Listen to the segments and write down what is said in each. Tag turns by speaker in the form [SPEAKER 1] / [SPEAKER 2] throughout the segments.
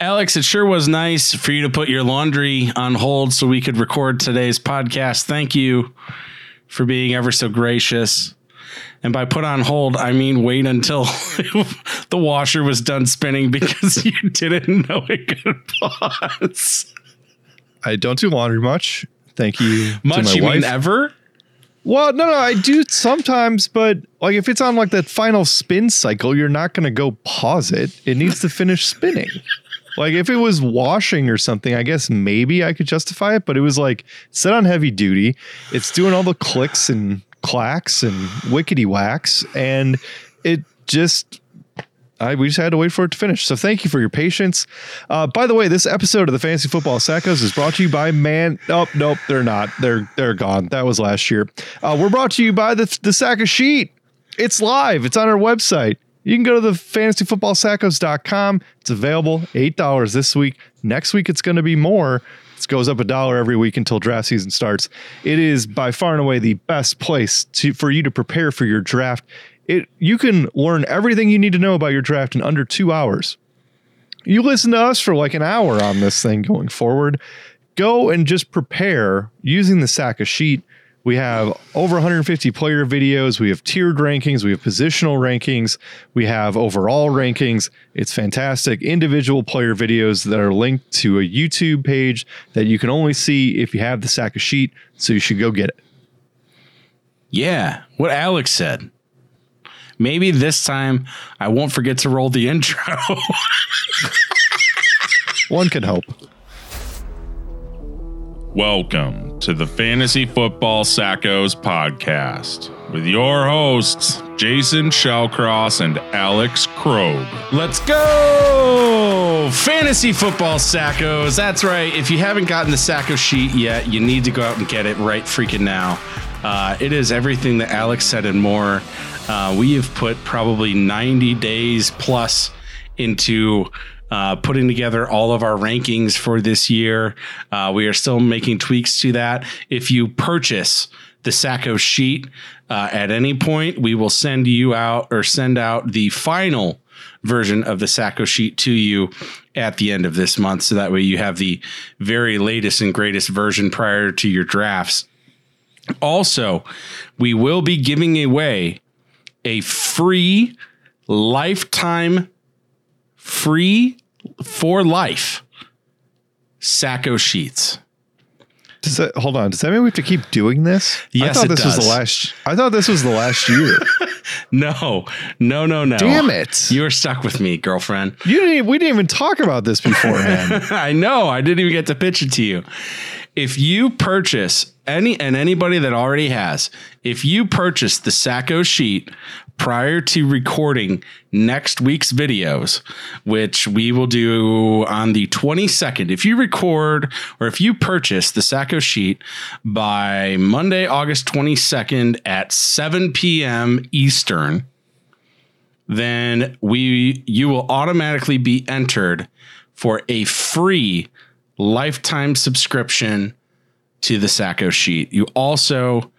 [SPEAKER 1] Alex, it sure was nice for you to put your laundry on hold so we could record today's podcast. Thank you for being ever so gracious. And by put on hold, I mean wait until the washer was done spinning because you didn't know it could pause.
[SPEAKER 2] I don't do laundry much. Thank you.
[SPEAKER 1] Much
[SPEAKER 2] my
[SPEAKER 1] you
[SPEAKER 2] wife.
[SPEAKER 1] mean ever?
[SPEAKER 2] Well, no, no, I do sometimes, but like if it's on like that final spin cycle, you're not going to go pause it. It needs to finish spinning. Like if it was washing or something, I guess maybe I could justify it, but it was like set on heavy duty. It's doing all the clicks and clacks and wickety whacks, and it just I, we just had to wait for it to finish. So thank you for your patience. Uh, by the way, this episode of the Fantasy Football Sackos is brought to you by Man. Oh, nope, they're not. They're they're gone. That was last year. Uh, we're brought to you by the the Sack of Sheet. It's live. It's on our website. You can go to the fantasyfootballsackos.com. It's available. $8 this week. Next week, it's going to be more. It goes up a dollar every week until draft season starts. It is by far and away the best place to for you to prepare for your draft. It you can learn everything you need to know about your draft in under two hours. You listen to us for like an hour on this thing going forward. Go and just prepare using the Sacko sheet. We have over 150 player videos. We have tiered rankings. We have positional rankings. We have overall rankings. It's fantastic. Individual player videos that are linked to a YouTube page that you can only see if you have the sack of sheet. So you should go get it.
[SPEAKER 1] Yeah, what Alex said. Maybe this time I won't forget to roll the intro.
[SPEAKER 2] One can hope.
[SPEAKER 3] Welcome to the Fantasy Football Sackos podcast with your hosts, Jason Shellcross and Alex Krog.
[SPEAKER 1] Let's go! Fantasy football Sackos. That's right. If you haven't gotten the Sacko sheet yet, you need to go out and get it right freaking now. Uh, it is everything that Alex said and more. Uh, we have put probably 90 days plus into uh, putting together all of our rankings for this year. Uh, we are still making tweaks to that. If you purchase the Sacko sheet uh, at any point, we will send you out or send out the final version of the Sacko sheet to you at the end of this month. So that way you have the very latest and greatest version prior to your drafts. Also, we will be giving away a free lifetime free for life Sacko sheets.
[SPEAKER 2] Does that hold on? Does that mean we have to keep doing this?
[SPEAKER 1] Yes,
[SPEAKER 2] I
[SPEAKER 1] thought
[SPEAKER 2] this was the last. I thought this was the last year.
[SPEAKER 1] No, no, no, no.
[SPEAKER 2] Damn it!
[SPEAKER 1] You are stuck with me, girlfriend.
[SPEAKER 2] You didn't. Even, we didn't even talk about this beforehand.
[SPEAKER 1] I know. I didn't even get to pitch it to you. If you purchase any and anybody that already has, if you purchase the Sacko sheet prior to recording next week's videos, which we will do on the 22nd, if you record or if you purchase the Sacko sheet by Monday, August 22nd at 7 p.m. Eastern, then we you will automatically be entered for a free lifetime subscription to the Sacko sheet. You also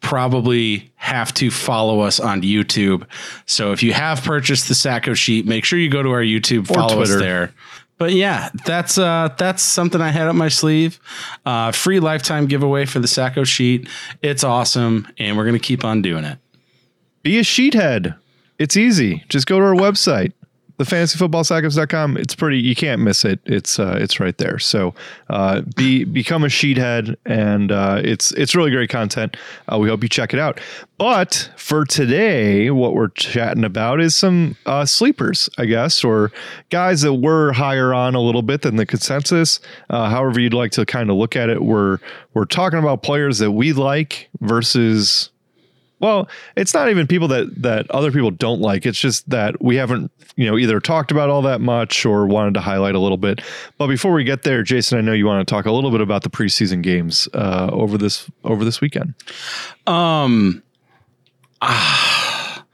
[SPEAKER 1] probably have to follow us on YouTube. So if you have purchased the Sacko sheet, make sure you go to our YouTube, follow us
[SPEAKER 2] Twitter.
[SPEAKER 1] there. But yeah, that's uh that's something I had up my sleeve. Uh free lifetime giveaway for the Sacko sheet. It's awesome and we're going to keep on doing it.
[SPEAKER 2] Be a sheethead. It's easy. Just go to our website, thefantasyfootballsackos.com. It's pretty. You can't miss it. It's uh, it's right there. So uh, be become a sheethead, and uh, it's it's really great content. Uh, we hope you check it out. But for today, what we're chatting about is some uh, sleepers, I guess, or guys that were higher on a little bit than the consensus. Uh, however, you'd like to kind of look at it. We're we're talking about players that we like versus well, it's not even people that that other people don't like. It's just that we haven't, you know, either talked about all that much or wanted to highlight a little bit. But before we get there, Jason, I know you want to talk a little bit about the preseason games uh, over this over this weekend.
[SPEAKER 1] Um ah,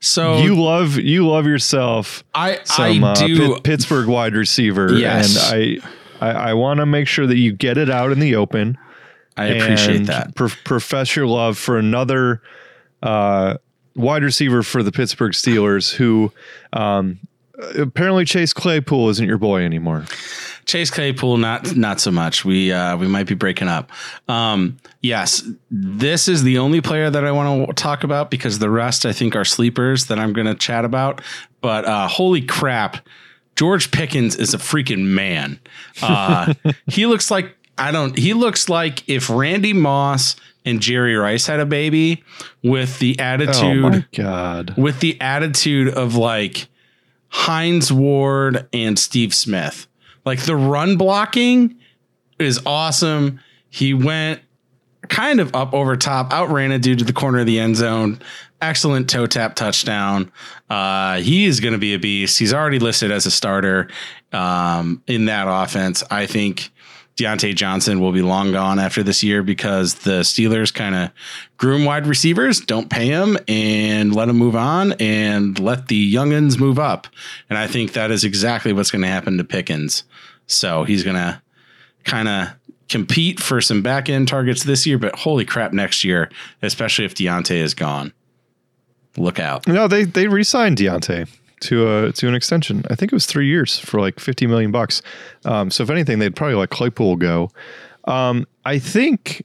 [SPEAKER 1] so
[SPEAKER 2] you love you love yourself
[SPEAKER 1] I
[SPEAKER 2] some
[SPEAKER 1] I
[SPEAKER 2] uh,
[SPEAKER 1] do
[SPEAKER 2] Pittsburgh wide receiver,
[SPEAKER 1] Yes.
[SPEAKER 2] and I I, I want to make sure that you get it out in the open.
[SPEAKER 1] I appreciate that.
[SPEAKER 2] pro- profess your love for another wide receiver for the Pittsburgh Steelers who um, apparently Chase Claypool isn't your boy anymore.
[SPEAKER 1] Chase Claypool, not not so much. We uh, we might be breaking up. Um, yes, this is the only player that I want to talk about because the rest I think are sleepers that I'm going to chat about. But uh, holy crap, George Pickens is a freaking man. Uh, he looks like I don't. He looks like if Randy Moss and Jerry Rice had a baby with the attitude.
[SPEAKER 2] Oh my god.
[SPEAKER 1] with the attitude of like Hines Ward and Steve Smith. Like the run blocking is awesome. He went kind of up over top, outran a dude to the corner of the end zone. Excellent toe tap touchdown. Uh, he is going to be a beast. He's already listed as a starter um, in that offense. I think Diontae Johnson will be long gone after this year because the Steelers kind of groom wide receivers, don't pay him, and let him move on and let the youngins move up. And I think that is exactly what's going to happen to Pickens. So he's going to kind of compete for some back end targets this year, but holy crap, next year, especially if Diontae is gone. Look out.
[SPEAKER 2] No, they they re-signed Diontae to a to an extension. I think it was three years for like fifty million bucks. Um, so if anything, they'd probably let Claypool go. Um, I think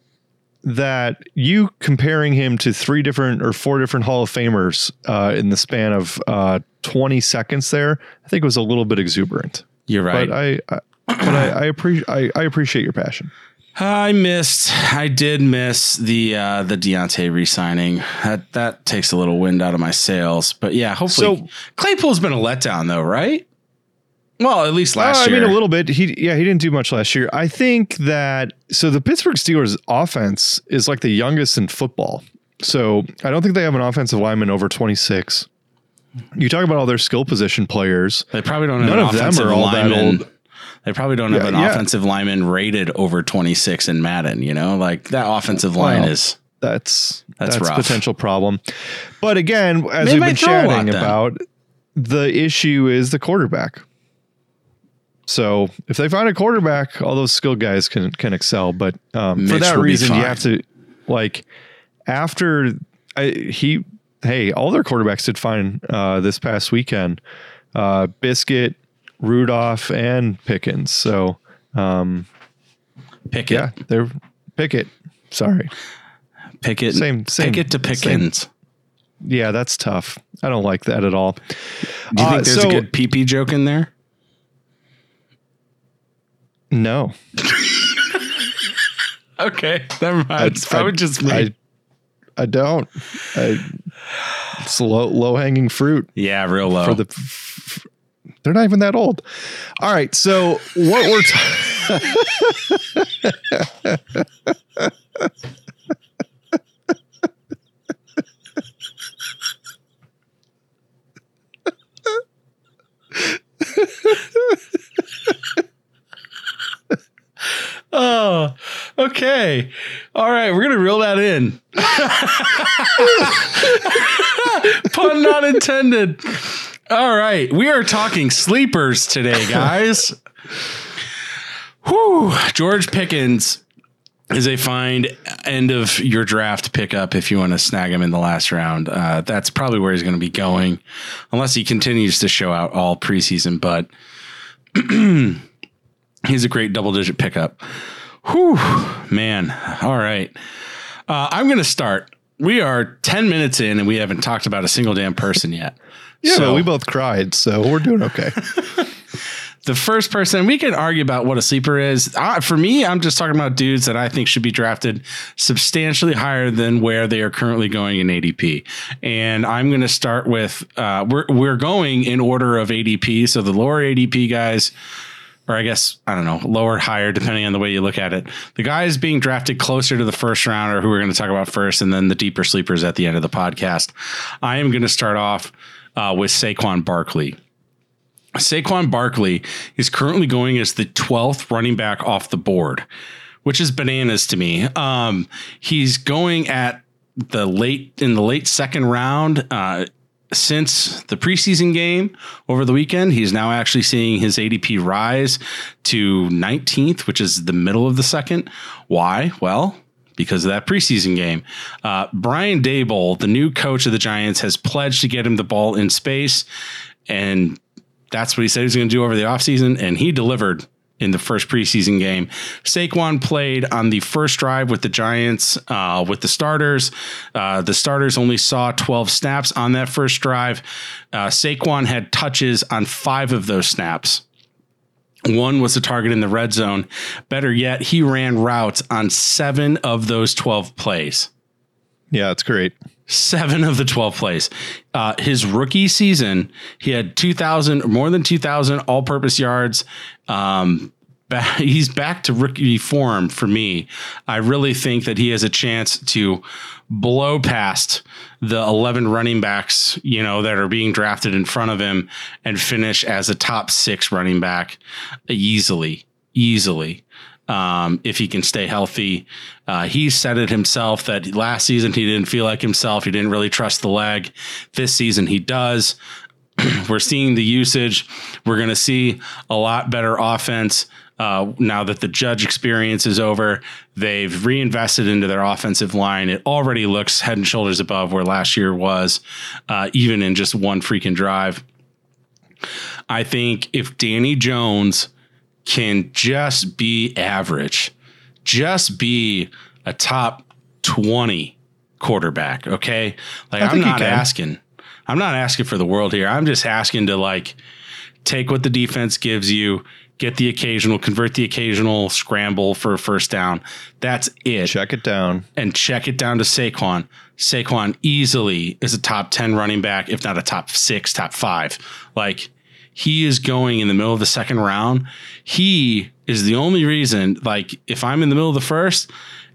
[SPEAKER 2] that you comparing him to three different or four different Hall of Famers uh, in the span of uh, twenty seconds there, I think it was a little bit exuberant.
[SPEAKER 1] You're right.
[SPEAKER 2] But I, I but I, I appreciate I, I appreciate your passion.
[SPEAKER 1] I missed. I did miss the uh, the Diontae re-signing. That that takes a little wind out of my sails. But yeah, hopefully
[SPEAKER 2] So-
[SPEAKER 1] Claypool's been a letdown though, right? Well, at least last
[SPEAKER 2] Uh, I mean, a little bit. He yeah, he didn't do much last year. I think that so the Pittsburgh Steelers offense is like the youngest in football. So I don't think they have an offensive lineman over 26. You talk about all their skill position players.
[SPEAKER 1] They probably don't have
[SPEAKER 2] None of them are all that old.
[SPEAKER 1] They probably don't have
[SPEAKER 2] Yeah,
[SPEAKER 1] an
[SPEAKER 2] yeah.
[SPEAKER 1] offensive lineman rated over 26 in Madden, you know? Like that offensive line is
[SPEAKER 2] That's
[SPEAKER 1] That's
[SPEAKER 2] that's,
[SPEAKER 1] rough.
[SPEAKER 2] potential problem. But again, as
[SPEAKER 1] They
[SPEAKER 2] we've been
[SPEAKER 1] throw a lot
[SPEAKER 2] chatting about, the issue is the quarterback. So if they find a quarterback, all those skilled guys can can excel. But um, for that reason, you have to like after I, he hey, all their quarterbacks did fine uh, this past weekend. Uh, Biscuit, Rudolph, and Pickens. So um,
[SPEAKER 1] Pickett.
[SPEAKER 2] yeah, they're Pickett. Sorry.
[SPEAKER 1] Pickett.
[SPEAKER 2] Same- same-
[SPEAKER 1] Pickett to Pickens.
[SPEAKER 2] Yeah, that's tough. I don't like that at all.
[SPEAKER 1] Do you think
[SPEAKER 2] Uh,
[SPEAKER 1] there's
[SPEAKER 2] so-
[SPEAKER 1] a good PP joke in there?
[SPEAKER 2] No,
[SPEAKER 1] Okay, never mind. It's probably just me.
[SPEAKER 2] I, I don't. I, it's low low hanging fruit
[SPEAKER 1] yeah, real low.
[SPEAKER 2] for the. They're not even that old. All right, so what we're. T-
[SPEAKER 1] Oh, okay. All right, we're gonna reel that in. Pun not intended. All right, we are talking sleepers today, guys. Whew, George Pickens is a fine end of your draft pickup if you want to snag him in the last round. Uh, that's probably where he's going to be going, unless he continues to show out all preseason. But he's a great double digit pickup. Whew, man. All right. Uh, I'm going to start. We are 10 minutes in and we haven't talked about a single damn person yet.
[SPEAKER 2] Yeah,
[SPEAKER 1] So-
[SPEAKER 2] we both cried, so we're doing okay.
[SPEAKER 1] the first person we can argue about what a sleeper is. Uh, for me, I'm just talking about dudes that I think should be drafted substantially higher than where they are currently going in ADP. And I'm going to start with uh, we're we're going in order of ADP. So the lower ADP guys. Or I guess I don't know, lower, higher, depending on the way you look at it. The guys being drafted closer to the first round are who we're going to talk about first, and then the deeper sleepers at the end of the podcast. I am going to start off uh, with Saquon Barkley. Saquon Barkley is currently going as the 12th running back off the board, which is bananas to me. Um, he's going at the late in the late second round. Uh, since the preseason game over the weekend, he's now actually seeing his ADP rise to 19th, which is the middle of the second. Why? Well, because of that preseason game. Uh, Brian Daboll, the new coach of the Giants, has pledged to get him the ball in space. And That's what he said he was going to do over the offseason, and he delivered in the first preseason game. Saquon played on the first drive with the Giants uh, with the starters. Uh, the starters only saw 12 snaps on that first drive. Uh, Saquon had touches on five of those snaps. One was a target in the red zone. Better yet, he ran routes on seven of those 12 plays.
[SPEAKER 2] Yeah, it's great.
[SPEAKER 1] Seven of the 12 plays. Uh, his rookie season, he had 2,000, more than 2,000 all purpose yards. Um, back, he's back to rookie form for me. I really think that he has a chance to blow past the 11 running backs, you know, that are being drafted in front of him and finish as a top six running back easily, easily. Um, if he can stay healthy, uh, he said it himself that last season he didn't feel like himself. He didn't really trust the leg. This season he does. We're seeing the usage. We're going to see a lot better offense. Uh, now that the judge experience is over, they've reinvested into their offensive line. It already looks head and shoulders above where last year was, uh, even in just one freaking drive. I think if Danny Jones can just be average, just be a top 20 quarterback, okay? Like, I'm not asking. I'm not asking for the world here. I'm just asking to like take what the defense gives you, get the occasional, convert the occasional scramble for a first down. That's it.
[SPEAKER 2] Check it down.
[SPEAKER 1] And check it down to Saquon. Saquon easily is a top 10 running back, if not a top six, top five. Like he is going in the middle of the second round. He is the only reason, like, if I'm in the middle of the first,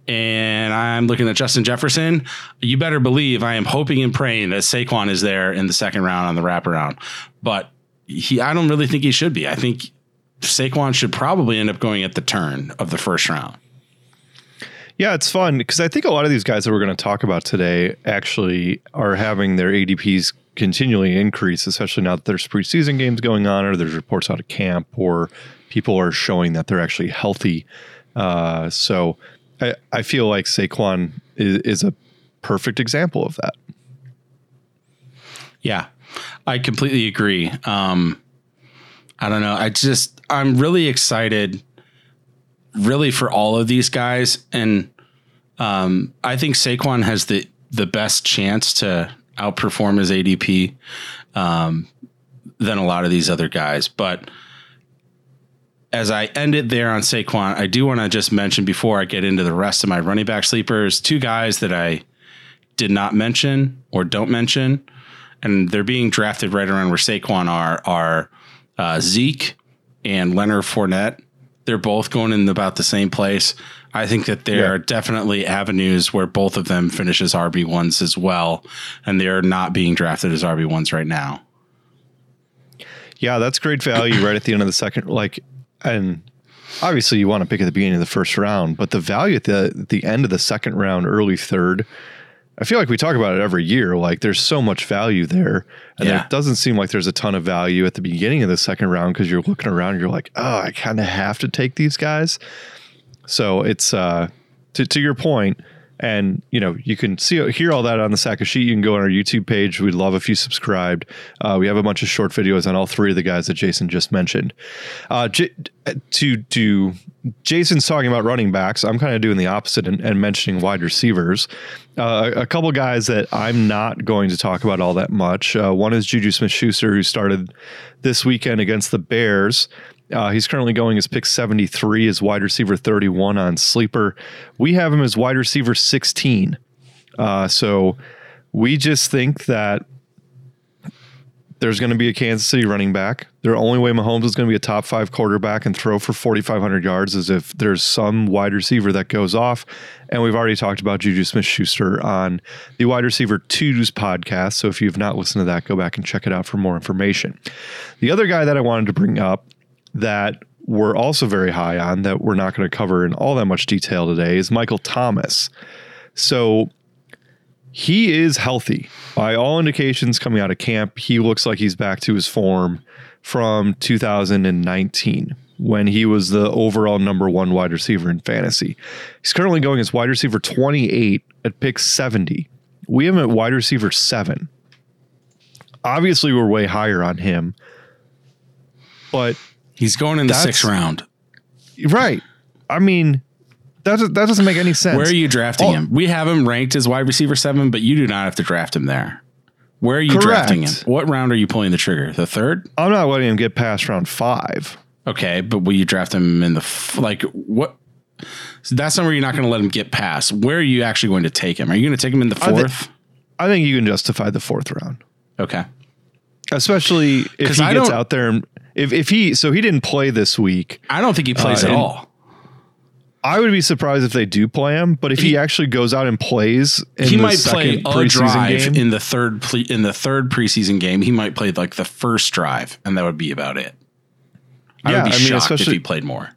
[SPEAKER 1] and I'm looking at Justin Jefferson, you better believe I am hoping and praying that Saquon is there in the second round on the wraparound. But he, I don't really think he should be. I think Saquon should probably end up going at the turn of the first round.
[SPEAKER 2] Yeah, it's fun because I think a lot of these guys that we're going to talk about today actually are having their ADPs continually increase, especially now that there's preseason games going on or there's reports out of camp or people are showing that they're actually healthy. Uh, so I, I feel like Saquon is, is a perfect example of that.
[SPEAKER 1] Yeah, I completely agree. Um, I don't know. I just I'm really excited, really for all of these guys, and um, I think Saquon has the the best chance to outperform his ADP um, than a lot of these other guys. But as I end it there on Saquon, I do want to just mention before I get into the rest of my running back sleepers, two guys that I did not mention or don't mention, and they're being drafted right around where Saquon are are uh, Zeke and Leonard Fournette. They're both going in about the same place. I think that there yeah. are definitely avenues where both of them finishes RB ones as well, and they're not being drafted as RB ones right now.
[SPEAKER 2] Yeah, that's great value right at the end of the second. Like, and obviously you want to pick at the beginning of the first round, but the value at the at the end of the second round, early third, I feel like we talk about it every year. Like there's so much value there. And yeah. it doesn't seem like there's a ton of value at the beginning of the second round because you're looking around and you're like, oh, I kind of have to take these guys. So it's uh to, to your point, and you know you can see hear all that on the sack of sheet. You can go on our youtube page. We'd love if you subscribed. Uh, we have a bunch of short videos on all three of the guys that jason just mentioned. Uh, J- to to jason's talking about running backs. I'm kind of doing the opposite and, and mentioning wide receivers. Uh, a couple guys that i'm not going to talk about all that much. Uh, one is juju smith-schuster who started this weekend against the bears uh, he's currently going as pick 73 as wide receiver 31 on sleeper. We have him as wide receiver 16. Uh, so we just think that there's going to be a Kansas City running back. The only way Mahomes is going to be a top five quarterback and throw for 4,500 yards is if there's some wide receiver that goes off. And we've already talked about Juju Smith Schuster on the Wide Receiver Twos podcast. So if you've not listened to that, go back and check it out for more information. The other guy that I wanted to bring up that we're also very high on that we're not going to cover in all that much detail today is Michael Thomas. So he is healthy. By all indications coming out of camp, he looks like he's back to his form from 2019 when he was the overall number one wide receiver in fantasy. He's currently going as wide receiver 28 at pick 70. We have him at wide receiver seven. Obviously, we're way higher on him but
[SPEAKER 1] He's going in the
[SPEAKER 2] That's-
[SPEAKER 1] sixth round.
[SPEAKER 2] right. I mean, that that doesn't make any sense.
[SPEAKER 1] Where are you drafting
[SPEAKER 2] Oh.
[SPEAKER 1] him? We have him ranked as wide receiver seven, but you do not have to draft him there. Where are you drafting him? What round are you pulling the trigger? The third?
[SPEAKER 2] I'm not letting him get past round five.
[SPEAKER 1] Okay, but will you draft him in the f- like what? So that's somewhere you're not going to let him get past. Where are you actually going to take him? Are you going to take him in the
[SPEAKER 2] I thi-
[SPEAKER 1] fourth?
[SPEAKER 2] I think you can justify the fourth round,
[SPEAKER 1] okay.
[SPEAKER 2] Especially if he gets out there and if if he so he didn't play this week.
[SPEAKER 1] I don't think he plays
[SPEAKER 2] Uh,
[SPEAKER 1] at all.
[SPEAKER 2] I would be surprised if they do play him, but if he,
[SPEAKER 1] He-
[SPEAKER 2] actually goes out and plays, in
[SPEAKER 1] He
[SPEAKER 2] the
[SPEAKER 1] might play a drive
[SPEAKER 2] game,
[SPEAKER 1] in the third ple- in the third preseason game. He might play like the first drive, and that would be about it. I
[SPEAKER 2] Yeah,
[SPEAKER 1] would be
[SPEAKER 2] I mean,
[SPEAKER 1] shocked if he played more.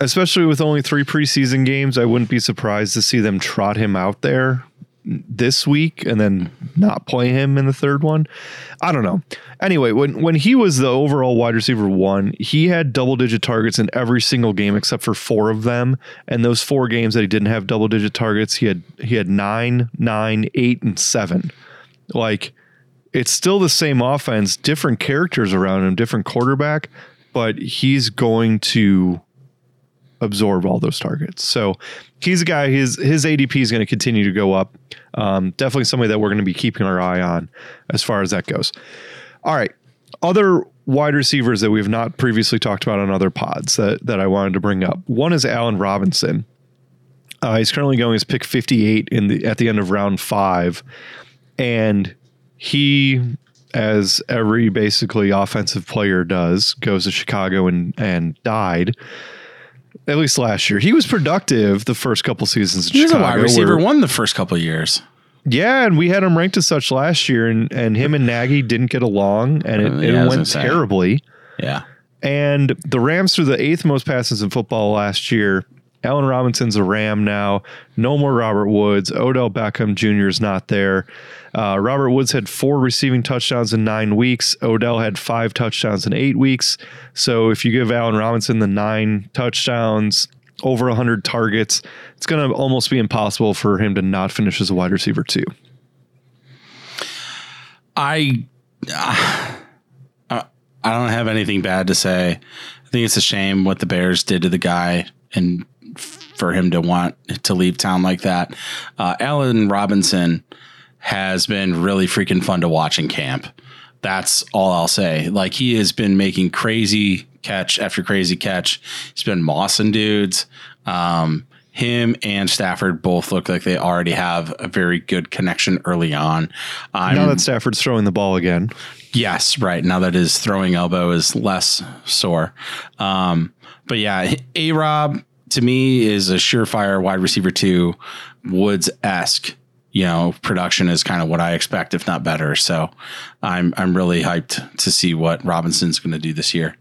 [SPEAKER 2] especially with only three preseason games, I wouldn't be surprised to see them trot him out there this week and then not play him in the third one. I don't know. Anyway, when when he was the overall wide receiver one, he had double digit targets in every single game except for four of them. And those four games that he didn't have double digit targets, he had he had nine, nine, eight, and seven. Like it's still the same offense, different characters around him, different quarterback, but he's going to absorb all those targets. So he's a guy. His his ADP is going to continue to go up. Um, definitely somebody that we're going to be keeping our eye on as far as that goes. All right, other wide receivers that we've not previously talked about on other pods that that I wanted to bring up. One is Allen Robinson. Uh, he's currently going as pick 58 in the at the end of round five, and he, as every basically offensive player does, goes to Chicago and and died at least last year. He was productive the first couple seasons in
[SPEAKER 1] He was a wide receiver
[SPEAKER 2] where-
[SPEAKER 1] one the first couple years.
[SPEAKER 2] yeah, and we had him ranked as such last year, and and him and Nagy didn't get along, and it, it
[SPEAKER 1] yeah, I
[SPEAKER 2] went terribly.
[SPEAKER 1] Yeah.
[SPEAKER 2] And the Rams threw the eighth most passes in football last year. Allen Robinson's a Ram now. No more Robert Woods. Odell Beckham Jr. is not there. Uh, Robert Woods had four receiving touchdowns in nine weeks. Odell had five touchdowns in eight weeks. So if you give Allen Robinson the nine touchdowns, over 100 targets, it's going to almost be impossible for him to not finish as a wide receiver, too.
[SPEAKER 1] I uh, I don't have anything bad to say. I think it's a shame what the Bears did to the guy and for him to want to leave town like that. Uh, Allen Robinson has been really freaking fun to watch in camp. That's all I'll say. Like he has been making crazy catch after crazy catch. He's been mossing dudes. Um, him and Stafford both look like they already have a very good connection early on. I'm,
[SPEAKER 2] Now that Stafford's throwing the ball again,
[SPEAKER 1] Yes, right. Now that his throwing elbow is less sore. Um, but yeah, A Rob to me is a surefire wide receiver two, Woods esque. You know, production is kind of what I expect, if not better. So I'm I'm really hyped to see what Robinson's going to do this year.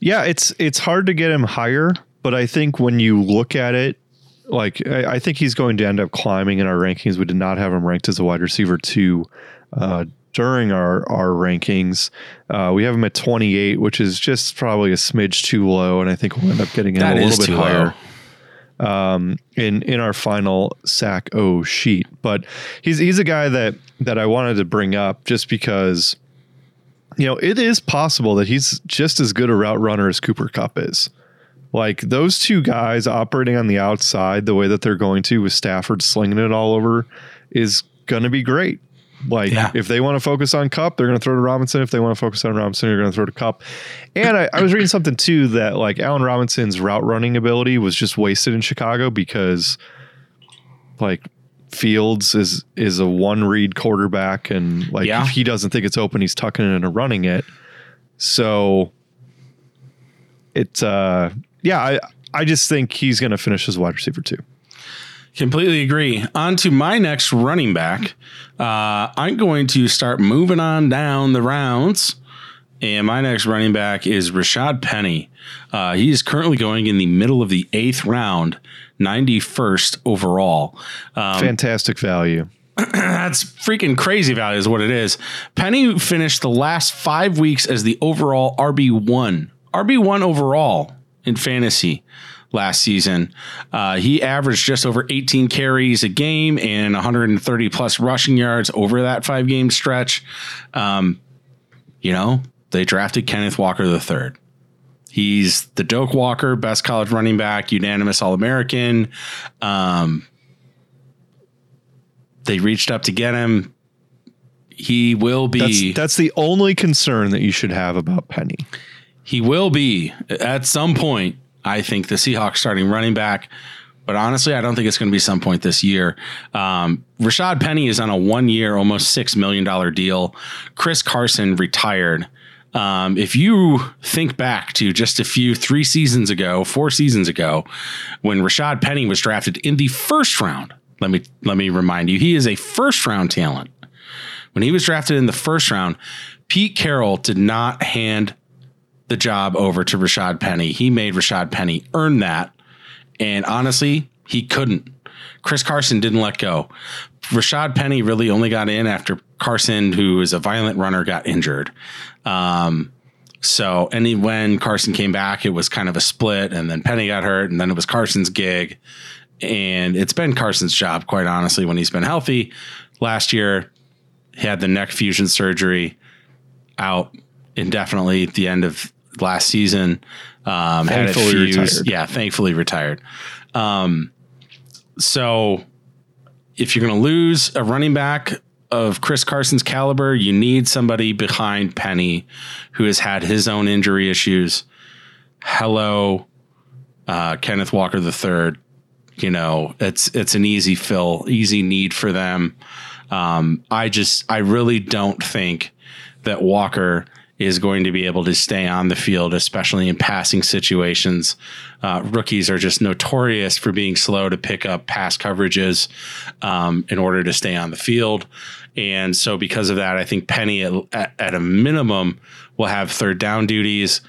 [SPEAKER 2] Yeah, it's it's hard to get him higher, but I think when you look at it, like I, I think he's going to end up climbing in our rankings. We did not have him ranked as a wide receiver two uh, during our our rankings. Uh, we have him at 28, which is just probably a smidge too low, and I think we'll end up getting him a little bit higher um, in in our final sack O sheet. But he's he's a guy that that I wanted to bring up just because you know it is possible that he's just as good a route runner as Cooper Kupp is. Like those two guys operating on the outside the way that they're going to with Stafford slinging it all over is going to be great. Like
[SPEAKER 1] Yeah.
[SPEAKER 2] if they want to focus on Kupp, they're going to throw to Robinson. If they want to focus on Robinson, they're going to throw to Kupp. And I, I was reading something too that like Allen Robinson's route running ability was just wasted in Chicago because like Fields is is a one read quarterback and like
[SPEAKER 1] Yeah.
[SPEAKER 2] if he doesn't think it's open, he's tucking it and running it. So it's uh yeah, I I just think he's going to finish as wide receiver too.
[SPEAKER 1] Completely agree. On to my next running back. Uh, I'm going to start moving on down the rounds. And my next running back is Rashad Penny. Uh, he is currently going in the middle of the eighth round, 91st overall. Um,
[SPEAKER 2] Fantastic value.
[SPEAKER 1] that's freaking crazy value, is what it is. Penny finished the last five weeks as the overall RB1, RB1 overall in fantasy last season. Uh, he averaged just over 18 carries a game and 130 plus rushing yards over that five game stretch. Um, you know, They drafted Kenneth Walker III. He's the Doak Walker, best college running back, unanimous All American. Um, they reached up to get him. He will be.
[SPEAKER 2] That's that's the only concern that you should have about Penny.
[SPEAKER 1] He will be at some point. I think the Seahawks starting running back, but honestly, I don't think it's going to be some point this year. Um, Rashad Penny is on a one-year, almost six million dollar deal. Chris Carson retired. Um, if you think back to just a few three seasons ago, four seasons ago, when Rashad Penny was drafted in the first round, let me let me remind you, he is a first round talent. When he was drafted in the first round, Pete Carroll did not hand the job over to Rashad Penny. He made Rashad Penny earn that. And honestly, he couldn't. Chris Carson didn't let go. Rashad Penny really only got in after Carson, who is a violent runner, got injured. Um, so, and he, when Carson came back, it was kind of a split, and then Penny got hurt, and then it was Carson's gig. And it's been Carson's job, quite honestly, when he's been healthy. Last year, he had the neck fusion surgery out indefinitely at the end of last season. Um, had a
[SPEAKER 2] Thankfully
[SPEAKER 1] fuse.
[SPEAKER 2] retired.
[SPEAKER 1] Yeah, thankfully retired. Um, so if you're going to lose a running back of Chris Carson's caliber, you need somebody behind Penny who has had his own injury issues. Hello, uh, Kenneth Walker III. You know, it's it's an easy fill, easy need for them. Um, I just, I really don't think that Walker is going to be able to stay on the field, especially in passing situations. Uh, rookies are just notorious for being slow to pick up pass coverages um, in order to stay on the field. And so, because of that, I think Penny at, at, at a minimum will have third down duties.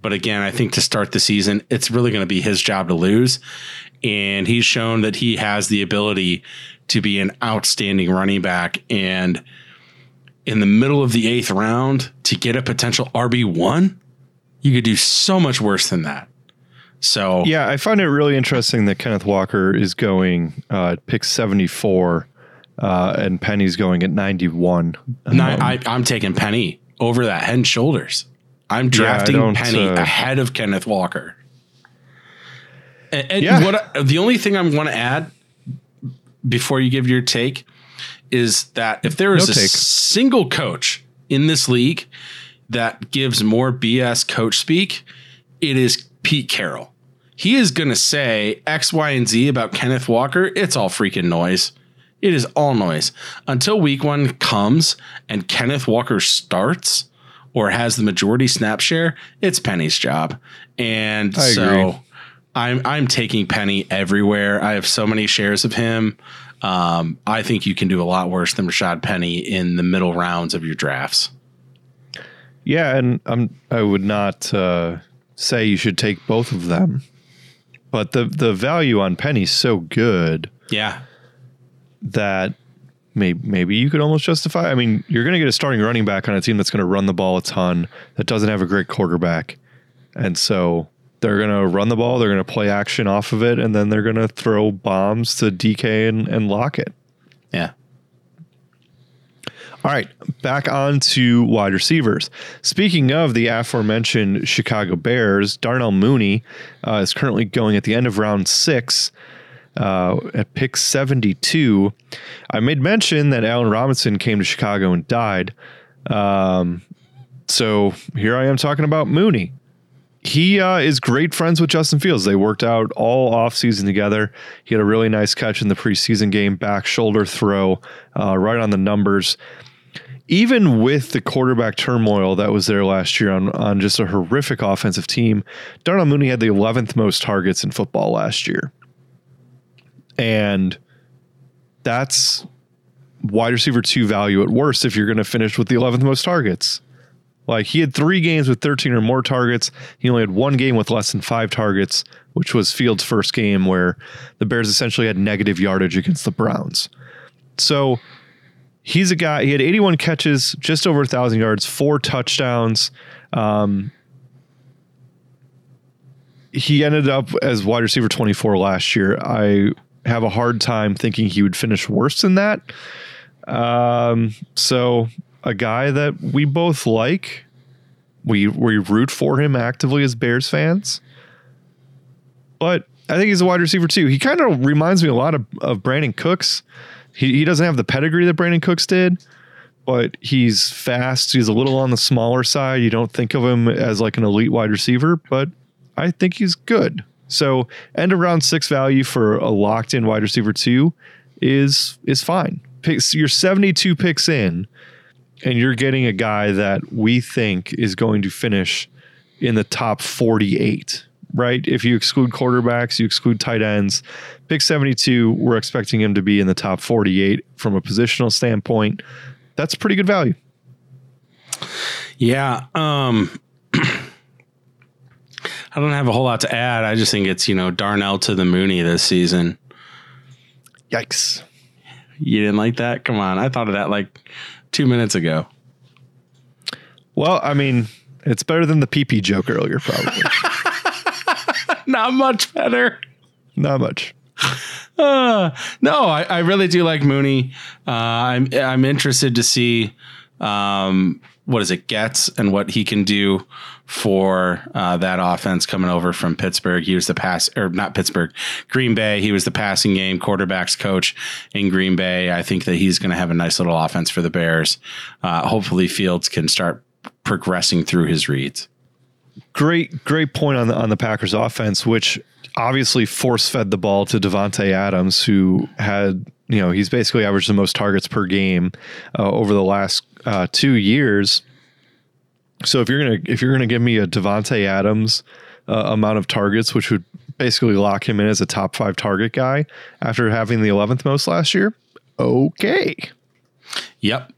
[SPEAKER 1] But again, I think to start the season, it's really going to be his job to lose. And he's shown that he has the ability to be an outstanding running back. And in the middle of the eighth round to get a potential RB1, you could do so much worse than that. So,
[SPEAKER 2] Yeah, I find it really interesting that Kenneth Walker is going uh, at pick 74 uh, and Penny's going at 91.
[SPEAKER 1] ni- I, I'm taking Penny over that head and shoulders. I'm drafting
[SPEAKER 2] don't,
[SPEAKER 1] Penny
[SPEAKER 2] uh,
[SPEAKER 1] ahead of Kenneth Walker. And, and
[SPEAKER 2] Yeah.
[SPEAKER 1] what I- the only thing I want to add before you give your take is that if there is
[SPEAKER 2] No
[SPEAKER 1] a
[SPEAKER 2] take.
[SPEAKER 1] single coach in this league that gives more BS coach speak, it is Pete Carroll. He is going to say X, Y, and Z about Kenneth Walker. It's all freaking noise. It is all noise until week one comes and Kenneth Walker starts or has the majority snap share. It's Penny's job, and
[SPEAKER 2] I
[SPEAKER 1] so
[SPEAKER 2] agree.
[SPEAKER 1] I'm I'm taking Penny everywhere. I have so many shares of him. Um, I think you can do a lot worse than Rashad Penny in the middle rounds of your drafts.
[SPEAKER 2] Yeah, and I'm I would not uh, say you should take both of them, but the the value on Penny's so good
[SPEAKER 1] Yeah,
[SPEAKER 2] that maybe maybe you could almost justify. I mean, you're going to get a starting running back on a team that's going to run the ball a ton that doesn't have a great quarterback, and so they're going to run the ball. They're going to play action off of it, and then they're going to throw bombs to DK and, and Lockett.
[SPEAKER 1] yeah.
[SPEAKER 2] All right, back on to wide receivers. Speaking of the aforementioned Chicago Bears, Darnell Mooney uh, is currently going at the end of round six uh, at pick 72. I made mention that Allen Robinson came to Chicago and died. Um, so here I am talking about Mooney. He uh, is great friends with Justin Fields. They worked out all offseason together. He had a really nice catch in the preseason game, back shoulder throw, uh, right on the numbers even with the quarterback turmoil that was there last year on, on just a horrific offensive team, Darnell Mooney had the 11th most targets in football last year. And that's wide receiver two value at worst if you're going to finish with the 11th most targets. Like he had three games with 13 or more targets. He only had one game with less than five targets, which was Fields' first game where the Bears essentially had negative yardage against the Browns. So he's a guy. He had 81 catches, just over a thousand yards, four touchdowns. Um, he ended up as wide receiver 24 last year. I have a hard time thinking he would finish worse than that. Um, so a guy that we both like, We we root for him actively as Bears fans. But I think he's a wide receiver too. He kind of reminds me a lot of, of Brandin Cooks. He, he doesn't have the pedigree that Brandin Cooks did, but he's fast. He's a little on the smaller side. You don't think of him as like an elite wide receiver, but I think he's good. So end of round six value for a locked in wide receiver two is is fine. Picks you're 72 picks in, and you're getting a guy that we think is going to finish in the top 48. Right? If you exclude quarterbacks, you exclude tight ends. Pick 72, we're expecting him to be in the top 48 from a positional standpoint. That's pretty good value.
[SPEAKER 1] Yeah. Um, I don't have a whole lot to add. I just think it's, you know, Darnell to the Mooney this season.
[SPEAKER 2] Yikes.
[SPEAKER 1] You didn't like that? Come on. I thought of that like two minutes ago.
[SPEAKER 2] Well, I mean, it's better than the PP joke earlier, probably.
[SPEAKER 1] Not much better.
[SPEAKER 2] Not much.
[SPEAKER 1] Uh, no, I, I really do like Mooney. Uh, I'm I'm interested to see um, what is it gets and what he can do for uh, that offense coming over from Pittsburgh. He was the pass or not Pittsburgh, Green Bay. He was the passing game quarterbacks coach in Green Bay. I think that he's going to have a nice little offense for the Bears. Uh, hopefully, Fields can start progressing through his reads.
[SPEAKER 2] Great, great point on the on the Packers offense, which obviously force fed the ball to Davante Adams, who had you know he's basically averaged the most targets per game uh, over the last uh, two years. So if you're gonna if you're gonna give me a Davante Adams uh, amount of targets, which would basically lock him in as a top five target guy after having the 11th most last year, okay.
[SPEAKER 1] Yep,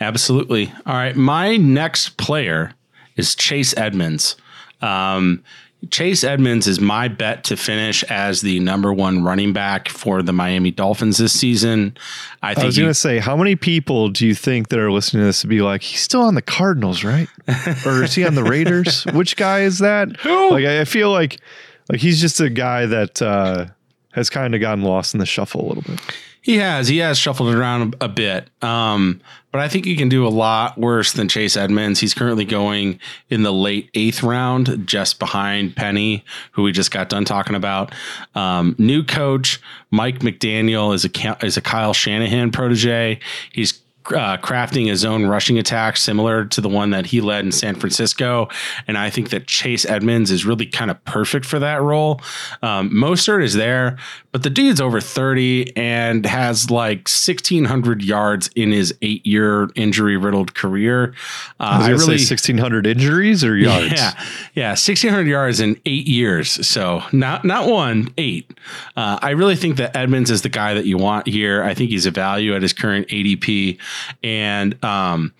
[SPEAKER 1] absolutely. All right, my next player is Chase Edmonds. Um, Chase Edmonds is my bet to finish as the number one running back for the Miami Dolphins this season. I think
[SPEAKER 2] I was going to say, how many people do you think that are listening to this to be like, he's still on the Cardinals, right? or is he on the Raiders? Which guy is that?
[SPEAKER 1] Who?
[SPEAKER 2] Like, I I feel like, like he's just a guy that uh, has kind of gotten lost in the shuffle a little bit.
[SPEAKER 1] He has. He has shuffled around a, bit. Um, but I think he can do a lot worse than Chase Edmonds. He's currently going in the late eighth round, just behind Penny, who we just got done talking about. Um, new coach Mike McDaniel is a is a Kyle Shanahan protege. He's uh, crafting his own rushing attack similar to the one that he led in San Francisco. And I think that Chase Edmonds is really kind of perfect for that role. Um, Mostert is there, but the dude's over 30 and has like 1,600 yards in his eight year injury riddled career. Uh,
[SPEAKER 2] I was
[SPEAKER 1] I really.
[SPEAKER 2] say 1,600 injuries or yards.
[SPEAKER 1] Yeah, yeah, sixteen hundred yards in eight years. So not not one, eight. Uh, I really think that Edmonds is the guy that you want here. I think he's a value at his current ADP, and um,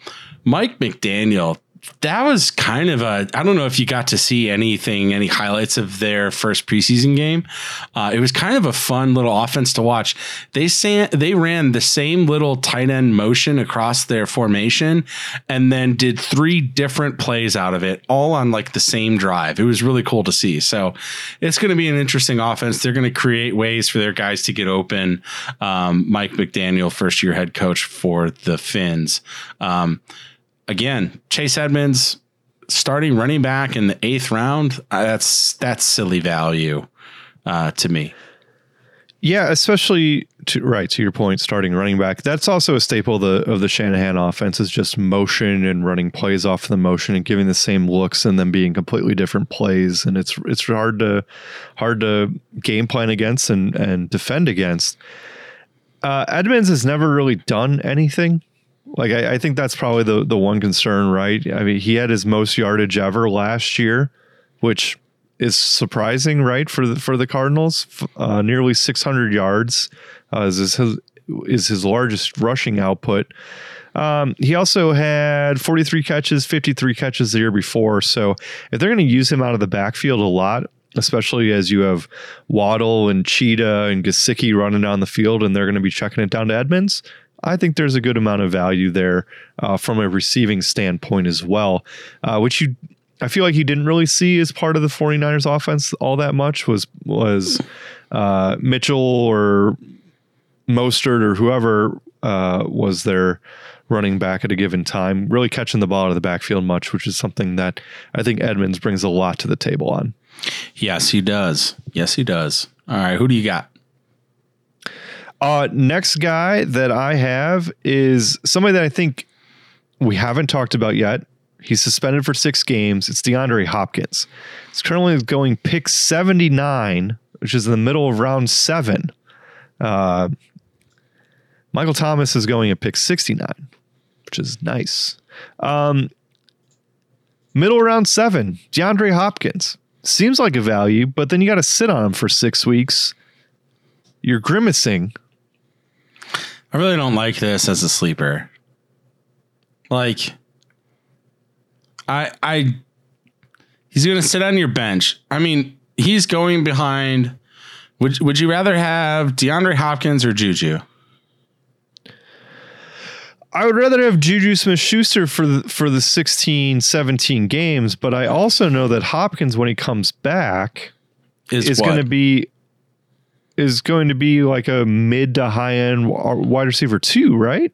[SPEAKER 1] Mike McDaniel. That was kind of a. I don't know if you got to see anything, any highlights of their first preseason game. Uh, it was kind of a fun little offense to watch. They san- they ran the same little tight end motion across their formation, and then did three different plays out of it, all on like the same drive. It was really cool to see. So it's going to be an interesting offense. They're going to create ways for their guys to get open. Um, Mike McDaniel, first year head coach for the Finns. Um, again, Chase Edmonds starting running back in the eighth round. Uh, that's that's silly value uh, to me.
[SPEAKER 2] Yeah, especially to right to your point, starting running back. That's also a staple of the of the Shanahan offense is just motion and running plays off the motion and giving the same looks and then being completely different plays. And it's it's hard to hard to game plan against and and defend against. Uh, Edmonds has never really done anything. Like I, I think that's probably the the one concern, right? I mean, he had his most yardage ever last year, which is surprising, right? For the for the Cardinals, uh, nearly 600 yards uh, is his is his largest rushing output. Um, he also had 43 catches, 53 catches the year before. So if they're going to use him out of the backfield a lot, especially as you have Waddle and Cheetah and Gesicki running down the field, and they're going to be checking it down to Edmonds. I think there's a good amount of value there uh, from a receiving standpoint as well, uh, which you I feel like you didn't really see as part of the 49ers offense all that much was was uh, Mitchell or Mostert or whoever uh, was their running back at a given time, really catching the ball out of the backfield much, which is something that I think Edmonds brings a lot to the table on.
[SPEAKER 1] Yes, he does. Yes, he does. All right, who do you got?
[SPEAKER 2] Uh, next guy that I have is somebody that I think we haven't talked about yet. He's suspended for six games. It's DeAndre Hopkins. It's currently going pick 79, which is in the middle of round seven. Uh, Michael Thomas is going at pick 69, which is nice. Um, middle round seven, DeAndre Hopkins. Seems like a value, but then you got to sit on him for six weeks. You're grimacing.
[SPEAKER 1] I really don't like this as a sleeper. Like, I, I, he's going to sit on your bench. I mean, he's going behind. Would Would you rather have DeAndre Hopkins or Juju?
[SPEAKER 2] I would rather have Juju Smith Schuster for the, for the 16, 17 games, but I also know that Hopkins, when he comes back,
[SPEAKER 1] Is,
[SPEAKER 2] is going to be is going to be like a mid to high end wide receiver two, right?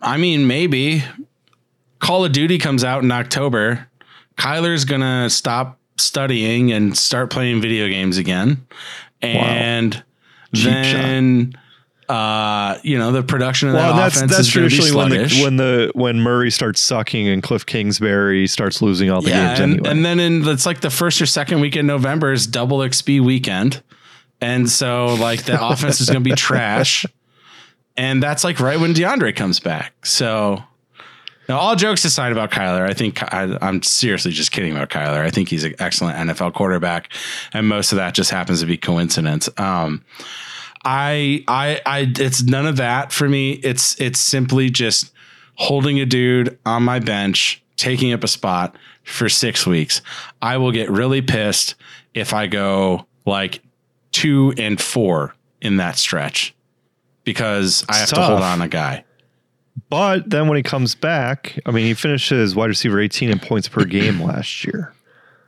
[SPEAKER 1] I mean, maybe. Call of Duty comes out in October. Kyler's gonna stop studying and start playing video games again. And
[SPEAKER 2] Cheap
[SPEAKER 1] then uh, you know, the production of that
[SPEAKER 2] Well, that's
[SPEAKER 1] offense
[SPEAKER 2] that's
[SPEAKER 1] is
[SPEAKER 2] traditionally when the when the when Murray starts sucking and Cliff Kingsbury starts losing all the
[SPEAKER 1] yeah,
[SPEAKER 2] games
[SPEAKER 1] and,
[SPEAKER 2] anyway.
[SPEAKER 1] and then in it's like the first or second week in November is double XP weekend. And so like the offense is gonna be trash. And that's like right when DeAndre comes back. So now, all jokes aside about Kyler, I think I, I'm seriously just kidding about Kyler. I think he's an excellent NFL quarterback, and most of that just happens to be coincidence. Um, I, I, I, it's none of that for me. It's, it's simply just holding a dude on my bench, taking up a spot for six weeks. I will get really pissed if I go like two and four in that stretch because I have
[SPEAKER 2] It's
[SPEAKER 1] to hold on a guy.
[SPEAKER 2] but then when he comes back, I mean, he finished his wide receiver 18 in points per game last year.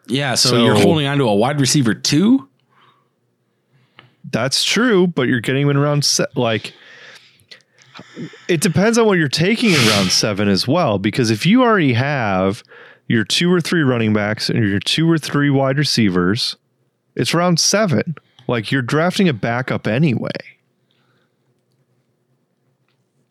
[SPEAKER 1] Yeah, so,
[SPEAKER 2] So-
[SPEAKER 1] you're holding on to a wide receiver too.
[SPEAKER 2] That's true, but you're getting him in round se- like it depends on what you're taking in round seven as well. Because if you already have your two or three running backs and your two or three wide receivers, it's round seven. Like you're drafting a backup anyway.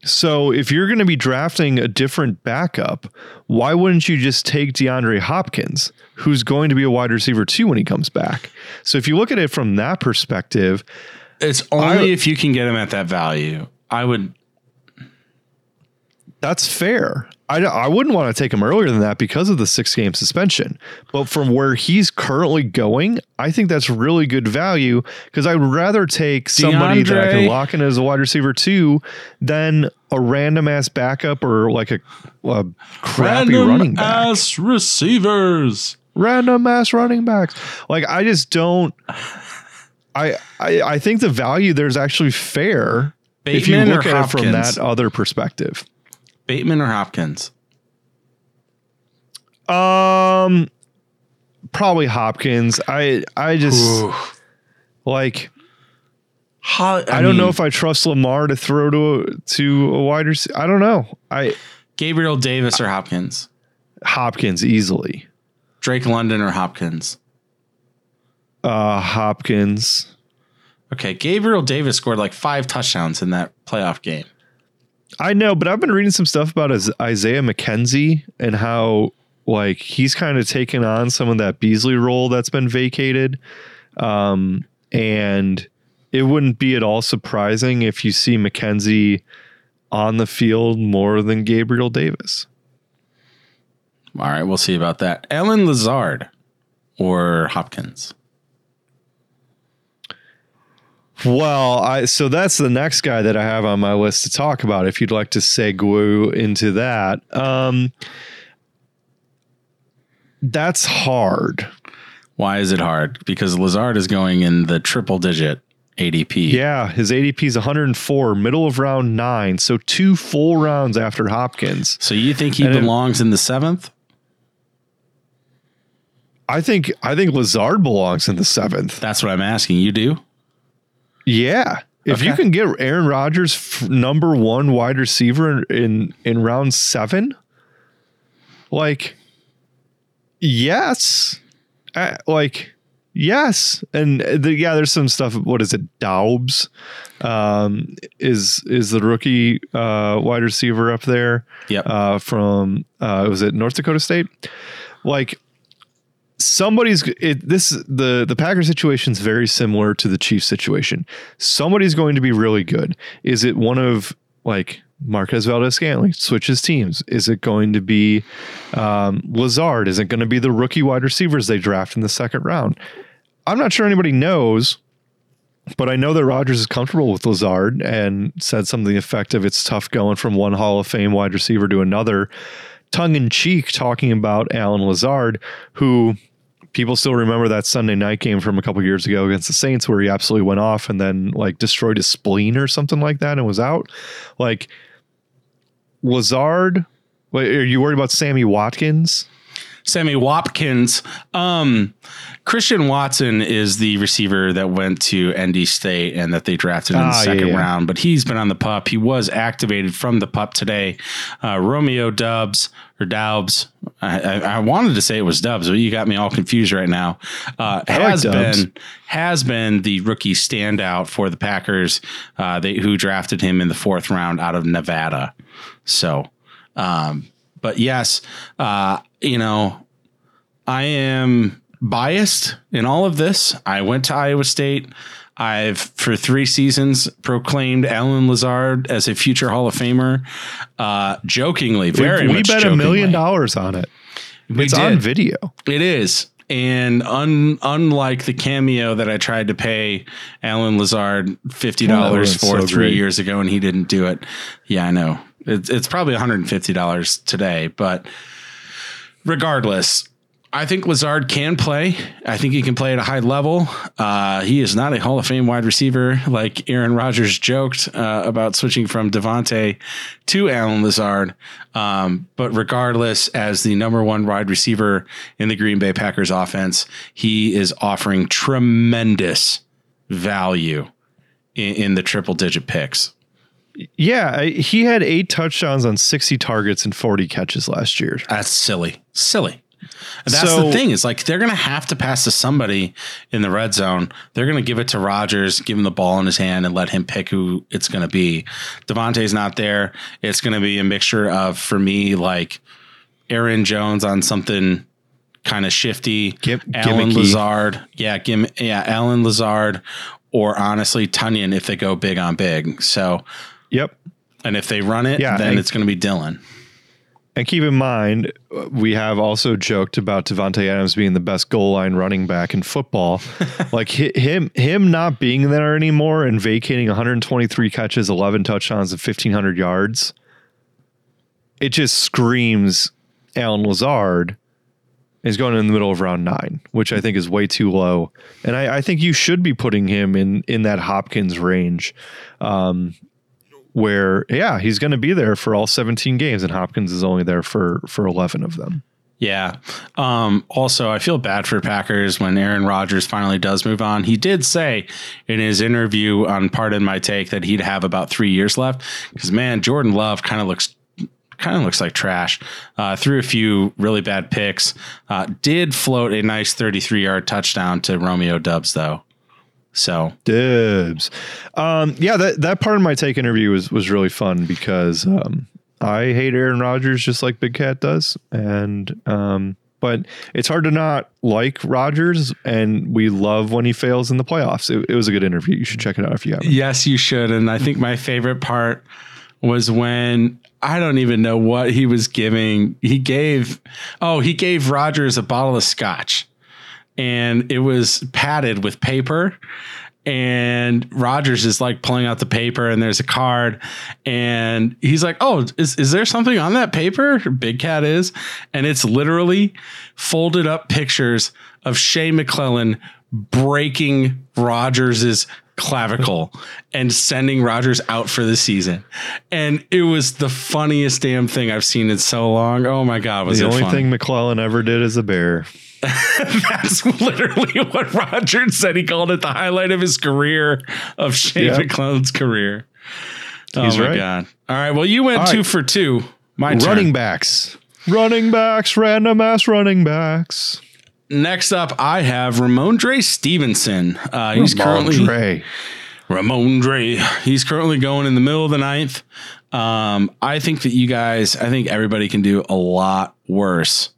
[SPEAKER 2] So if you're going to be drafting a different backup, why wouldn't you just take DeAndre Hopkins, who's going to be a wide receiver too when he comes back? So if you look at it from that perspective,
[SPEAKER 1] It's only
[SPEAKER 2] I-
[SPEAKER 1] if you can get him at that value. I would.
[SPEAKER 2] That's fair. I, I wouldn't want to take him earlier than that because of the six game suspension. But from where he's currently going, I think that's really good value because I'd rather take somebody that I can lock in as a wide receiver too than a random ass backup or like a, a crappy running back.
[SPEAKER 1] ass receivers.
[SPEAKER 2] random ass running backs. Like I just don't. I, I I think the value there's actually fair if you look at it from that other perspective.
[SPEAKER 1] Bateman or Hopkins?
[SPEAKER 2] Um, probably Hopkins. I I just like
[SPEAKER 1] Ho-
[SPEAKER 2] I, don't know if I trust Lamar to throw to a, to a wide receiver. I don't know. I
[SPEAKER 1] Gabriel Davis or Hopkins,
[SPEAKER 2] Hopkins easily.
[SPEAKER 1] Drake London or Hopkins.
[SPEAKER 2] Uh, Hopkins.
[SPEAKER 1] Okay, Gabriel Davis scored like five touchdowns in that playoff game.
[SPEAKER 2] I know, but I've been reading some stuff about Isaiah McKenzie and how like he's kind of taken on some of that Beasley role that's been vacated. Um, and it wouldn't be at all surprising if you see McKenzie on the field more than Gabriel Davis.
[SPEAKER 1] All right, we'll see about that. Allen Lazard or Hopkins.
[SPEAKER 2] Well, I so that's the next guy that I have on my list to talk about. If you'd like to segue into that, um, that's hard.
[SPEAKER 1] Why is it hard? Because Lazard is going in the triple digit ADP.
[SPEAKER 2] Yeah, his ADP is 104, middle of round nine, so two full rounds after Hopkins.
[SPEAKER 1] So you think he
[SPEAKER 2] And it-
[SPEAKER 1] belongs in the seventh?
[SPEAKER 2] I think I think Lazard belongs in the seventh.
[SPEAKER 1] That's what I'm asking. You do?
[SPEAKER 2] Yeah, If you can get Aaron Rodgers f- number one wide receiver in, in in round seven, like yes, like yes, and the, yeah, there's some stuff. What is it? Daubs um, is is the rookie uh, wide receiver up there
[SPEAKER 1] Yeah,
[SPEAKER 2] uh, from uh, was it North Dakota State? Like somebody's it, this the the Packer situation is very similar to the Chiefs situation. Somebody's going to be really good. Is it one of like Marquez Valdes Scantling switches teams? Is it going to be um, Lazard? Is it going to be the rookie wide receivers they draft in the second round? I'm not sure anybody knows. But I know that Rodgers is comfortable with Lazard and said something effective. It's tough going from one Hall of Fame wide receiver to another, tongue in cheek, talking about Allen Lazard, who people still remember that Sunday night game from a couple years ago against the Saints where he absolutely went off and then like destroyed his spleen or something like that and was out. Like Lazard, wait, are you worried about Sammy Watkins?
[SPEAKER 1] Sammy Watkins. Um, Christian Watson is the receiver that went to ND State and that they drafted in the
[SPEAKER 2] Ah, yeah,
[SPEAKER 1] second
[SPEAKER 2] yeah.
[SPEAKER 1] round, but he's been on the pup. He was activated from the pup today. Uh, Romeo Dubs or Daubs. I, I, I wanted to say it was Dubs, but you got me all confused right now. Uh,
[SPEAKER 2] I like
[SPEAKER 1] has been has been the rookie standout for the Packers, uh, they, who drafted him in the fourth round out of Nevada. So, um, but yes, uh, you know, I am biased in all of this. I went to Iowa State. I've for three seasons proclaimed Allen Lazard as a future Hall of Famer. Uh, jokingly, very
[SPEAKER 2] we
[SPEAKER 1] much
[SPEAKER 2] bet a million dollars on it.
[SPEAKER 1] We
[SPEAKER 2] it's
[SPEAKER 1] did.
[SPEAKER 2] on video.
[SPEAKER 1] It is. And un, unlike the cameo that I tried to pay Allen Lazard fifty dollars
[SPEAKER 2] would've
[SPEAKER 1] for
[SPEAKER 2] so
[SPEAKER 1] three
[SPEAKER 2] great.
[SPEAKER 1] years ago, and he didn't do it. Yeah, I know. It's it's probably one hundred and fifty dollars today, but regardless, I think Lazard can play. I think he can play at a high level. Uh, he is not a Hall of Fame wide receiver like Aaron Rodgers joked uh, about switching from Davante to Allen Lazard. Um, but regardless, as the number one wide receiver in the Green Bay Packers offense, he is offering tremendous value in, in the triple digit picks.
[SPEAKER 2] Yeah, he had eight touchdowns on 60 targets and 40 catches last year.
[SPEAKER 1] That's silly. Silly. That's
[SPEAKER 2] So-
[SPEAKER 1] the thing. Is like they're gonna have to pass to somebody in the red zone. They're gonna give it to Rodgers, give him the ball in his hand, and let him pick who it's gonna be. Davante's not there. It's gonna be a mixture of for me like Aaron Jones on something kind of shifty.
[SPEAKER 2] Gim-
[SPEAKER 1] Allen
[SPEAKER 2] gimmicky.
[SPEAKER 1] Lazard. Yeah, gim, yeah, Allen Lazard. Or honestly, Tonyan if they go big on big. So
[SPEAKER 2] Yep.
[SPEAKER 1] and if they run it,
[SPEAKER 2] Yeah,
[SPEAKER 1] then it's gonna be Dillon.
[SPEAKER 2] And keep in mind, we have also joked about Davante Adams being the best goal line running back in football. like him, him not being there anymore and vacating 123 catches, 11 touchdowns, and 1500 yards. It just screams Allen Lazard is going in the middle of round nine, which I think is way too low. And I, I think you should be putting him in in that Hopkins range. Um, where yeah, he's going to be there for all 17 games and Hopkins is only there for for 11 of them.
[SPEAKER 1] Yeah. Um, also, I feel bad for Packers when Aaron Rodgers finally does move on. He did say in his interview on Pardon My Take that he'd have about three years left. Because man, Jordan Love kind of looks kind of looks like trash. Uh, threw a few really bad picks. Uh, did float a nice 33 yard touchdown to Romeo Dubs though. So
[SPEAKER 2] Dibs. Um, yeah, that that Pardon My Take interview was was really fun because um, I hate Aaron Rodgers just like Big Cat does, and um, but it's hard to not like Rodgers, and we love when he fails in the playoffs. It, it was a good interview. You should check it out if you haven't.
[SPEAKER 1] Yes, you should. And I think my favorite part was when I don't even know what he was giving. He gave, oh, he gave Rodgers a bottle of scotch and it was padded with paper. And Rodgers is like pulling out the paper and there's a card. And he's like, Oh, is, is there something on that paper? Big Cat is. And it's literally folded up pictures of Shea McClellin breaking Rodgers's clavicle and sending Rodgers out for the season. And it was the funniest damn thing I've seen in so long. Oh my God, was
[SPEAKER 2] the only
[SPEAKER 1] fun.
[SPEAKER 2] thing McClellin ever did as a bear.
[SPEAKER 1] That's literally what Rodgers said. He called it the highlight of his career, of Shane
[SPEAKER 2] Yeah.
[SPEAKER 1] McClellin's career. Oh my
[SPEAKER 2] right.
[SPEAKER 1] god! All right, well, you went
[SPEAKER 2] All
[SPEAKER 1] two
[SPEAKER 2] right.
[SPEAKER 1] for two. My turn.
[SPEAKER 2] running backs. Running backs, random ass running backs.
[SPEAKER 1] Next up, I have Rhamondre Stevenson. Uh, he's currently
[SPEAKER 2] Rhamondre.
[SPEAKER 1] Rhamondre. He's currently going in the middle of the ninth. Um, I think that you guys, I think everybody can do a lot worse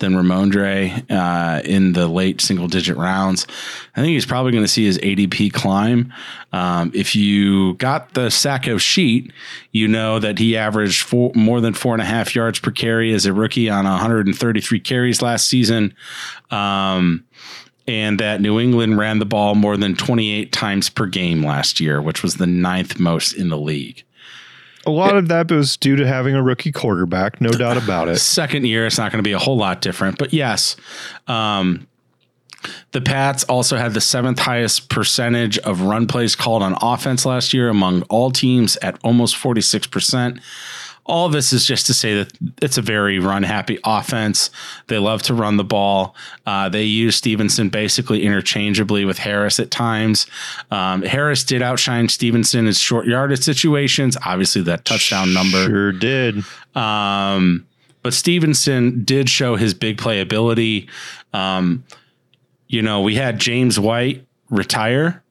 [SPEAKER 1] than Rhamondre uh, in the late single digit rounds. I think he's probably going to see his ADP climb. Um, if you got the Sacko sheet, you know that he averaged four, more than four and a half yards per carry as a rookie on 133 carries last season. Um, and that New England ran the ball more than 28 times per game last year, which was the ninth most in the league.
[SPEAKER 2] A lot of that was due to having a rookie quarterback, no doubt about it.
[SPEAKER 1] Second year, it's not going to be a whole lot different, but yes. Um, the Pats also had the seventh highest percentage of run plays called on offense last year among all teams at almost 46%. All this is just to say that it's a very run happy offense. They love to run the ball. Uh, they use Stevenson basically interchangeably with Harris at times. Um, Harris did outshine Stevenson in short yardage situations. Obviously, that touchdown number.
[SPEAKER 2] Sure did.
[SPEAKER 1] Um, but Stevenson did show his big playability. Um, you know, we had James White retire,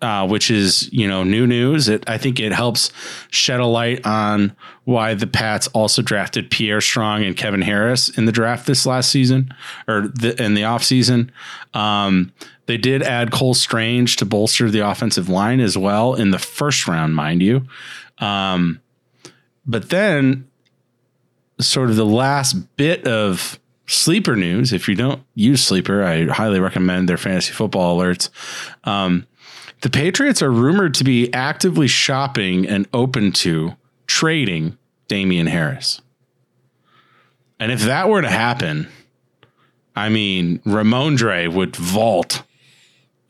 [SPEAKER 1] uh, which is you know new news. It I think it helps shed a light on why the Pats also drafted Pierre Strong and Kevin Harris in the draft this last season or the, in the offseason. Um, they did add Cole Strange to bolster the offensive line as well in the first round, mind you. Um, but then sort of the last bit of sleeper news. If you don't use sleeper, I highly recommend their fantasy football alerts. Um, the Patriots are rumored to be actively shopping and open to trading Damien Harris. And if that were to happen, I mean, Rhamondre would vault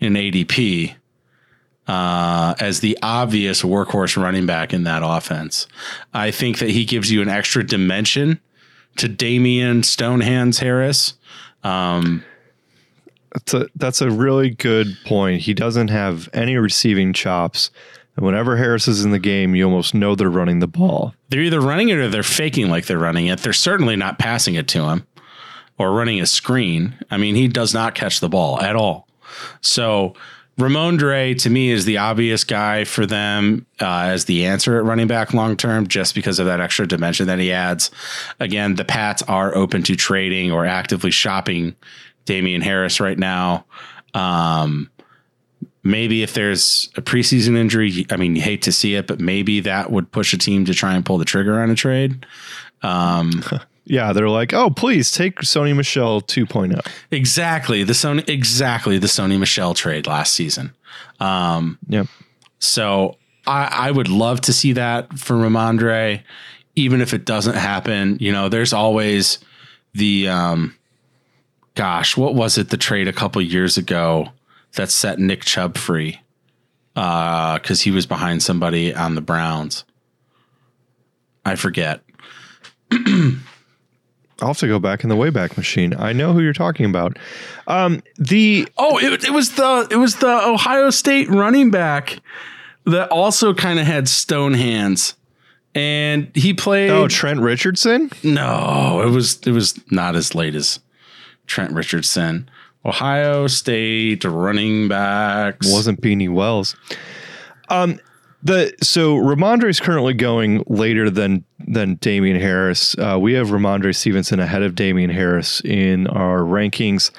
[SPEAKER 1] in ADP uh, as the obvious workhorse running back in that offense. I think that he gives you an extra dimension to Damien Stonehands Harris. Um,
[SPEAKER 2] That's a that's a really good point. He doesn't have any receiving chops. And whenever Harris is in the game, you almost know they're running the ball.
[SPEAKER 1] they're either running it or they're faking like they're running it. They're certainly not passing it to him or running a screen. I mean, he does not catch the ball at all. So Ramon Rhamondre to me is the obvious guy for them uh, as the answer at running back long term, just because of that extra dimension that he adds. Again, the Pats are open to trading or actively shopping Damien Harris right now. Um, maybe if there's a preseason injury, I mean, you hate to see it, but maybe that would push a team to try and pull the trigger on a trade. Um,
[SPEAKER 2] Yeah, they're like, oh, please take Sony Michel oh." 2.0.
[SPEAKER 1] exactly the Sony, exactly the Sony Michel trade last season. Um,
[SPEAKER 2] Yep.
[SPEAKER 1] So I, I would love to see that for Rhamondre, even if it doesn't happen. You know, there's always the um, gosh, what was it? The trade a couple years ago that set Nick Chubb free because he was behind somebody on the Browns. I forget.
[SPEAKER 2] I'll have to go back in the Wayback Machine. I know who you're talking about. Um, the
[SPEAKER 1] Oh, it, it was the it was the Ohio State running back that also kind of had stone hands, and he played.
[SPEAKER 2] oh Trent Richardson.
[SPEAKER 1] No, it was it was not as late as Trent Richardson. Ohio State running backs.
[SPEAKER 2] wasn't Beanie Wells. Um, the so Rhamondre is currently going later than than Damien Harris. Uh, we have Rhamondre Stevenson ahead of Damien Harris in our rankings,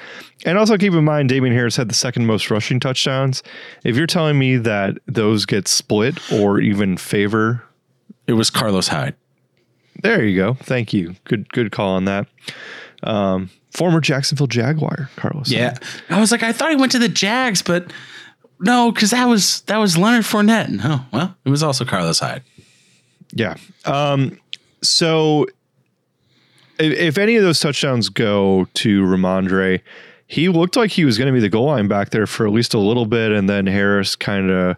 [SPEAKER 2] and also keep in mind Damien Harris had the second most rushing touchdowns. If you're telling me that those get split or even favor,
[SPEAKER 1] It was Carlos Hyde.
[SPEAKER 2] there you go. Thank you. Good good call on that. Um, former Jacksonville Jaguar, Carlos.
[SPEAKER 1] Yeah, I was like, I thought he went to the Jags, but no, because that was that was Leonard Fournette. No, well, it was also Carlos Hyde.
[SPEAKER 2] Yeah. Um, so if, if any of those touchdowns go to Rhamondre, he looked like he was going to be the goal line back there for at least a little bit, and then Harris kind of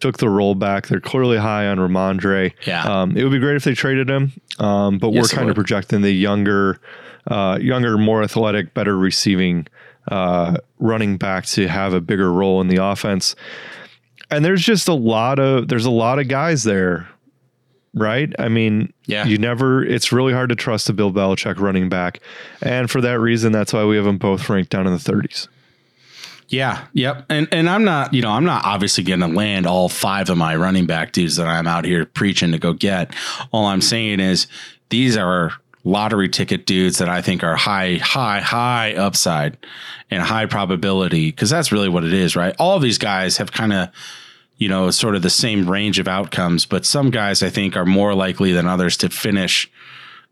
[SPEAKER 2] took the roll back. They're clearly high on Rhamondre.
[SPEAKER 1] Yeah.
[SPEAKER 2] Um, it would be great if they traded him, um, but
[SPEAKER 1] Yes,
[SPEAKER 2] we're kind of projecting the younger uh, younger, more athletic, better receiving uh, running back to have a bigger role in the offense. And there's just a lot of there's a lot of guys there, right? I mean,
[SPEAKER 1] Yeah.
[SPEAKER 2] you never. It's really hard to trust a Bill Belichick running back, and for that reason, that's why we have them both ranked down in the 30s.
[SPEAKER 1] Yeah, yep. And and I'm not, you know, I'm not obviously going to land all five of my running back dudes that I'm out here preaching to go get. All I'm saying is these are lottery ticket dudes that I think are high, high, high upside and high probability because that's really what it is, right? All these guys have kind of you know, sort of the same range of outcomes, but some guys I think are more likely than others to finish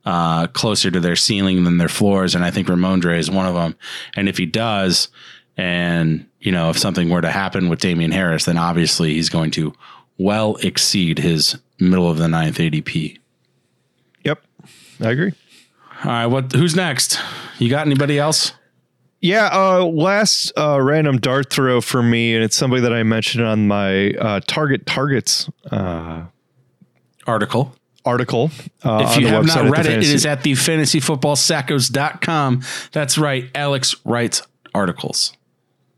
[SPEAKER 1] uh, closer to their ceiling than their floors. And I think Rhamondre is one of them. And if he does, and you know, if something were to happen with Damien Harris, then obviously he's going to well exceed his middle of the ninth ADP.
[SPEAKER 2] Yep, I agree.
[SPEAKER 1] All right, what? Who's next? You got anybody else?
[SPEAKER 2] Yeah, uh, last uh, random dart throw for me, and it's somebody that I mentioned on my uh, Target Targets uh,
[SPEAKER 1] Article.
[SPEAKER 2] article. Uh,
[SPEAKER 1] If
[SPEAKER 2] on
[SPEAKER 1] you
[SPEAKER 2] the
[SPEAKER 1] have not
[SPEAKER 2] at the
[SPEAKER 1] read it, it
[SPEAKER 2] Fantasy-
[SPEAKER 1] is at the fantasyfootballsackos.com. That's right. Alex writes articles.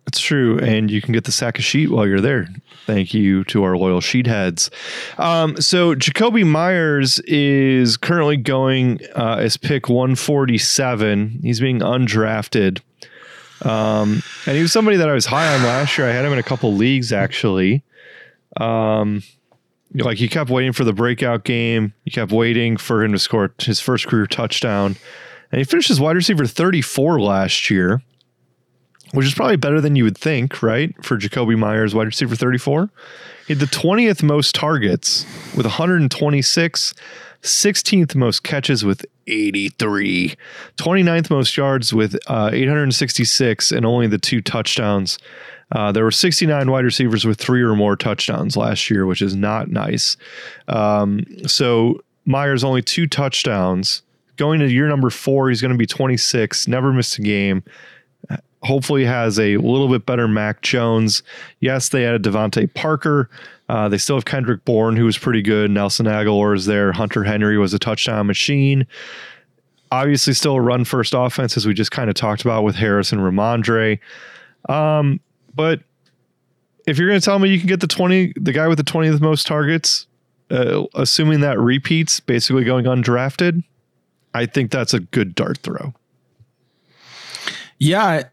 [SPEAKER 2] It's true, and you can get the sack of sheet while you're there. Thank you to our loyal sheetheads. Um, so Jakobi Meyers is currently going uh, as pick 147. He's being undrafted, um, and he was somebody that I was high on last year. I had him in a couple leagues actually. Um, like he kept waiting for the breakout game. He kept waiting for him to score his first career touchdown, and he finished as wide receiver 34 last year which is probably better than you would think, right? For Jakobi Meyers, wide receiver 34. He had the 20th most targets with 126, 16th most catches with 83, 29th most yards with uh, 866, and only the two touchdowns. Uh, there were 69 wide receivers with three or more touchdowns last year, which is not nice. Um, so Meyers only two touchdowns. Going to year number four, he's going to be 26, never missed a game hopefully has a little bit better Mac Jones. Yes, they added DeVante Parker. Uh, they still have Kendrick Bourne, who was pretty good. Nelson Agholor is there. Hunter Henry was a touchdown machine. Obviously, still a run first offense, as we just kind of talked about with Harris and Rhamondre. Um, but if you're going to tell me you can get the 20, the guy with the 20th most targets, uh, assuming that repeats, basically going undrafted, I think that's a good dart throw.
[SPEAKER 1] Yeah,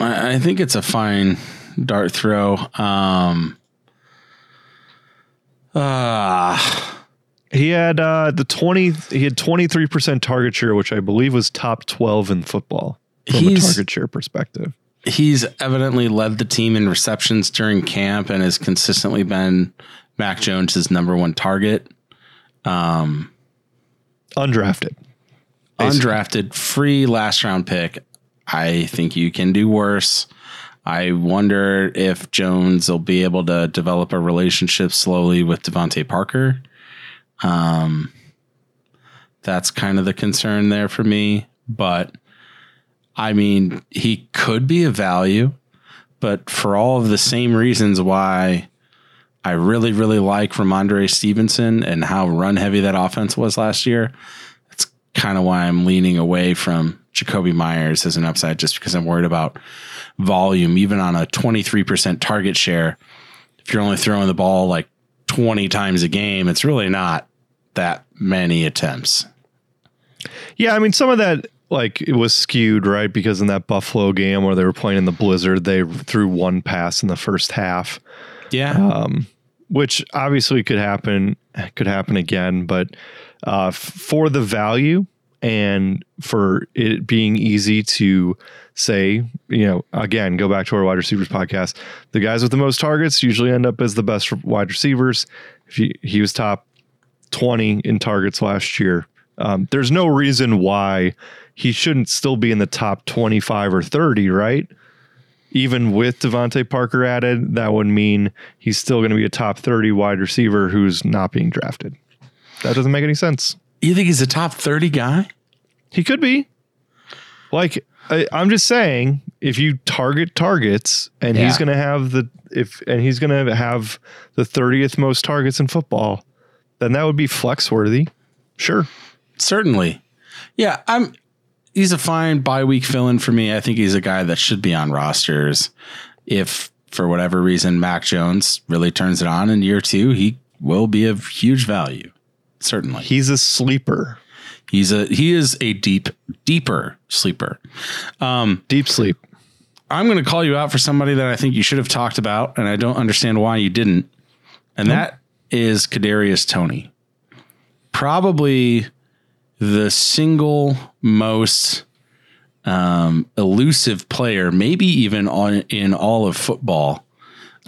[SPEAKER 1] I, I think it's a fine dart throw. Um, uh,
[SPEAKER 2] He had uh, the twenty. He had twenty three percent target share, which I believe was top twelve in football from a target share perspective.
[SPEAKER 1] he's evidently led the team in receptions during camp and has consistently been Mac Jones's number one target. Um,
[SPEAKER 2] Undrafted. Basically.
[SPEAKER 1] undrafted, free last round pick. I think you can do worse. I wonder if Jones will be able to develop a relationship slowly with DeVante Parker. Um, that's kind of the concern there for me. But I mean, he could be a value, but for all of the same reasons why I really, really like Rhamondre Stevenson and how run heavy that offense was last year, that's kind of why I'm leaning away from Jakobi Meyers as an upside, just because I'm worried about volume, even on a 23% target share. If you're only throwing the ball like 20 times a game, it's really not that many attempts.
[SPEAKER 2] Yeah, I mean some of that like it was skewed right because in that Buffalo game where they were playing in the blizzard, they threw one pass in the first half.
[SPEAKER 1] Yeah.
[SPEAKER 2] Um, which obviously could happen could happen again but uh, for the value and for it being easy to say you know again go back to our wide receivers podcast the guys with the most targets usually end up as the best wide receivers if he, was top 20 in targets last year um, there's no reason why he shouldn't still be in the top 25 or 30 right even with DeVante Parker added, that would mean he's still going to be a top 30 wide receiver who's not being drafted. That doesn't make any sense.
[SPEAKER 1] You think he's a top 30 guy?
[SPEAKER 2] He could be. Like, I, I'm just saying, if you target targets and he's going to have the, if, and he's going to have the 30th most targets in football, then that would be flex worthy. Sure.
[SPEAKER 1] Certainly. Yeah, I'm he's a fine bye week fill in for me. I think he's a guy that should be on rosters. If for whatever reason Mac Jones really turns it on in year two, he will be of huge value. Certainly,
[SPEAKER 2] He's a sleeper.
[SPEAKER 1] he's a he is a deep deeper sleeper.
[SPEAKER 2] Um, Deep sleep.
[SPEAKER 1] I'm going to call you out for somebody that I think you should have talked about, and I don't understand why you didn't. And that is Kadarius Toney. Probably the single most um, elusive player, maybe even on in all of football.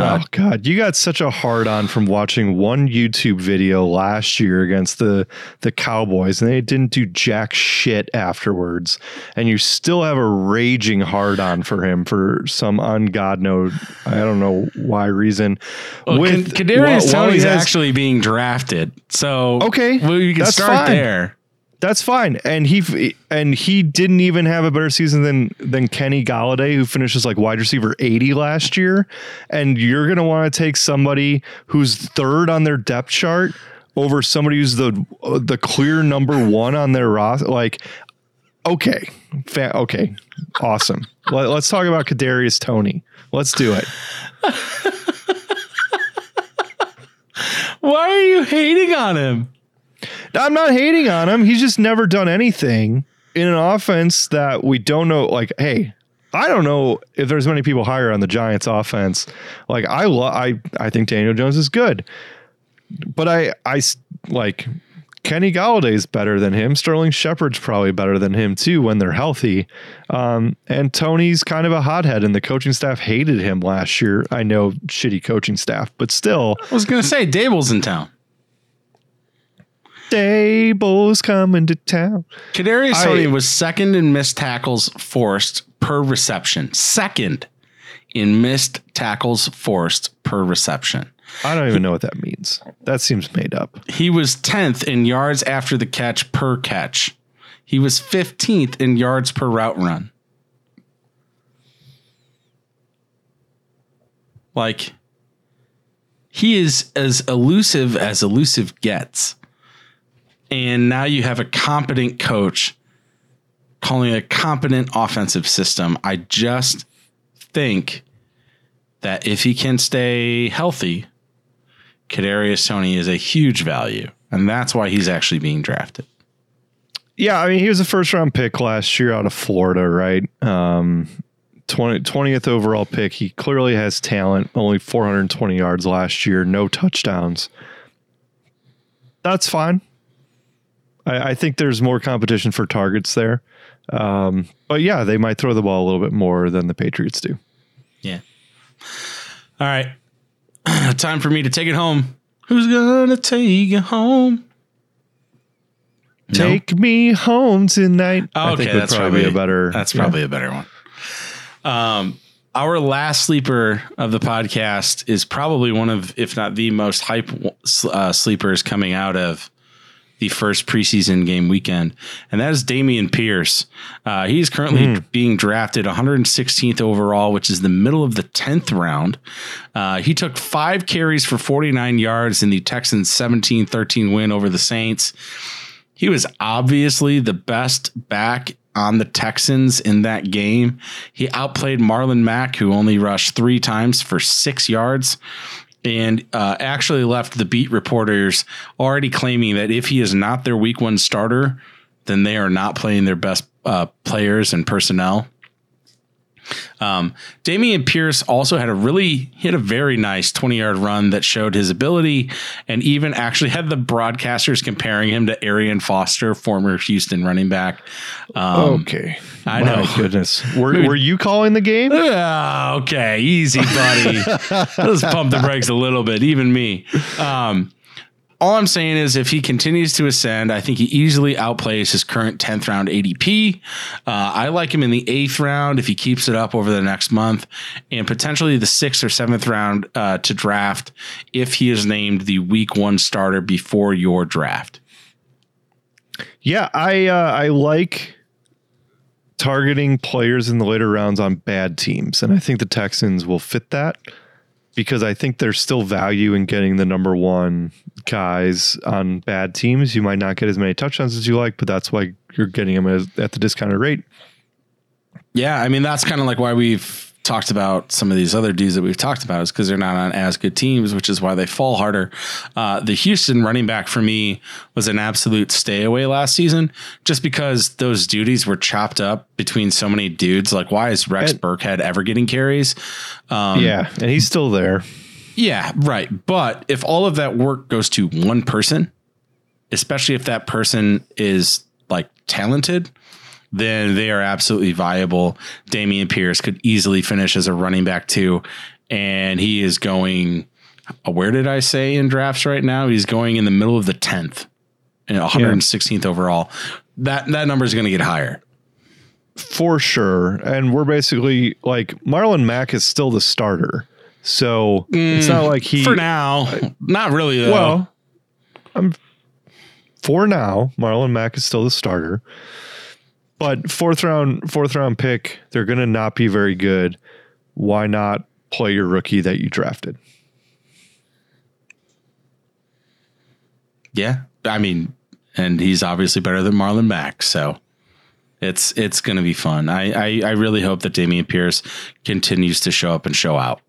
[SPEAKER 2] Oh uh, God, you got such a hard on from watching one YouTube video last year against the the Cowboys, and they didn't do jack shit afterwards, and you still have a raging hard on for him for some ungod no, I don't know why reason.
[SPEAKER 1] Well,
[SPEAKER 2] With-
[SPEAKER 1] Kad- Kadarius
[SPEAKER 2] while- while he Toney's
[SPEAKER 1] actually being drafted, so
[SPEAKER 2] Okay,
[SPEAKER 1] well, you can start
[SPEAKER 2] fine.
[SPEAKER 1] there.
[SPEAKER 2] That's fine, and he and he didn't even have a better season than than Kenny Golladay, who finishes like wide receiver eighty last year. And you're gonna want to take somebody who's third on their depth chart over somebody who's the the clear number one on their roster. Like, okay, fa- okay, awesome. Let, let's talk about Kadarius Toney. Let's do it.
[SPEAKER 1] Why are you hating on him?
[SPEAKER 2] I'm not hating on him. He's just never done anything in an offense that we don't know. Like, hey, I don't know if there's many people higher on the Giants offense. Like, I lo- I I think Daniel Jones is good, but I I like Kenny Golladay is better than him. Sterling Shepard's probably better than him too when they're healthy. Um, and Toney's kind of a hothead, and the coaching staff hated him last year. I know shitty coaching staff, but still,
[SPEAKER 1] I was to say Daboll's in town.
[SPEAKER 2] Daboll's coming to town.
[SPEAKER 1] Kadarius Toney was second in missed tackles forced per reception. Second in missed tackles forced per reception.
[SPEAKER 2] I don't even know what that means. That seems made up.
[SPEAKER 1] He was 10th in yards after the catch per catch. He was 15th in yards per route run. Like, he is as elusive as elusive gets. And now you have a competent coach calling a competent offensive system. I just think that if he can stay healthy, Kadarius Toney is a huge value, and that's why he's actually being drafted.
[SPEAKER 2] Yeah, I mean, he was a first round pick last year out of Florida, right? Um, 20, 20th overall pick. He clearly has talent, only 420 yards last year, no touchdowns. That's fine. I, I think there's more competition for targets there. Um, but yeah, they might throw the ball a little bit more than the Patriots do.
[SPEAKER 1] Yeah. All right. Time for me to take it home. Who's gonna take it home? No?
[SPEAKER 2] Take me home tonight. I
[SPEAKER 1] Okay,
[SPEAKER 2] think
[SPEAKER 1] that's
[SPEAKER 2] probably,
[SPEAKER 1] probably
[SPEAKER 2] a better.
[SPEAKER 1] That's
[SPEAKER 2] yeah.
[SPEAKER 1] probably a better one. Um, our last sleeper of the podcast is probably one of, if not the most hype uh, sleepers coming out of the first preseason game weekend, and that is Dameon Pierce. Uh, he's currently being drafted 116th overall, which is the middle of the 10th round. Uh, he took five carries for 49 yards in the Texans' 17 13 win over the Saints. He was obviously the best back on the Texans in that game. He outplayed Marlon Mack, who only rushed three times for six yards, and uh, actually left the beat reporters already claiming that if he is not their week one starter, then they are not playing their best uh, players and personnel. Um, Dameon Pierce also had a really hit a very nice 20 yard run that showed his ability and even actually had the broadcasters comparing him to Arian Foster, former Houston running back. Um,
[SPEAKER 2] Okay.
[SPEAKER 1] I
[SPEAKER 2] My
[SPEAKER 1] know.
[SPEAKER 2] goodness. Were, were you calling the game?
[SPEAKER 1] Ah, okay, easy, buddy. Let's pump the brakes a little bit, even me. Um, all I'm saying is, if he continues to ascend, I think he easily outplays his current 10th round ADP. Uh, I like him in the eighth round if he keeps it up over the next month, and potentially the sixth or seventh round uh, to draft if he is named the week one starter before your draft.
[SPEAKER 2] Yeah, I uh, I like targeting players in the later rounds on bad teams, and I think the Texans will fit that. Because I think there's still value in getting the number one guys on bad teams. You might not get as many touchdowns as you like, but that's why you're getting them at the discounted rate.
[SPEAKER 1] Yeah, I mean that's kind of like why we've talked about some of these other dudes that we've talked about is because they're not on as good teams, which is why they fall harder. Uh, the Houston running back for me was an absolute stay away last season, just because those duties were chopped up between so many dudes. Like, why is Rex
[SPEAKER 2] And-
[SPEAKER 1] Burkhead ever getting carries? Um,
[SPEAKER 2] yeah, and he's still there.
[SPEAKER 1] Yeah, right. But if all of that work goes to one person, especially if that person is like talented, then they are absolutely viable. Dameon Pierce could easily finish as a running back too. And he is going, where did I say in drafts right now? He's going in the middle of the 10th and 116th overall. That, that number is going to get higher.
[SPEAKER 2] For sure. And we're basically like Marlon Mack is still the starter. So it's not mm, like he
[SPEAKER 1] For now, not really though.
[SPEAKER 2] Well, I'm for now, Marlon Mack is still the starter. But fourth round, fourth round pick, they're gonna not be very good. Why not play your rookie that you drafted?
[SPEAKER 1] Yeah, I mean, and he's obviously better than Marlon Mack, so it's it's going to be fun. I, I I really hope that Dameon Pierce continues to show up and show out.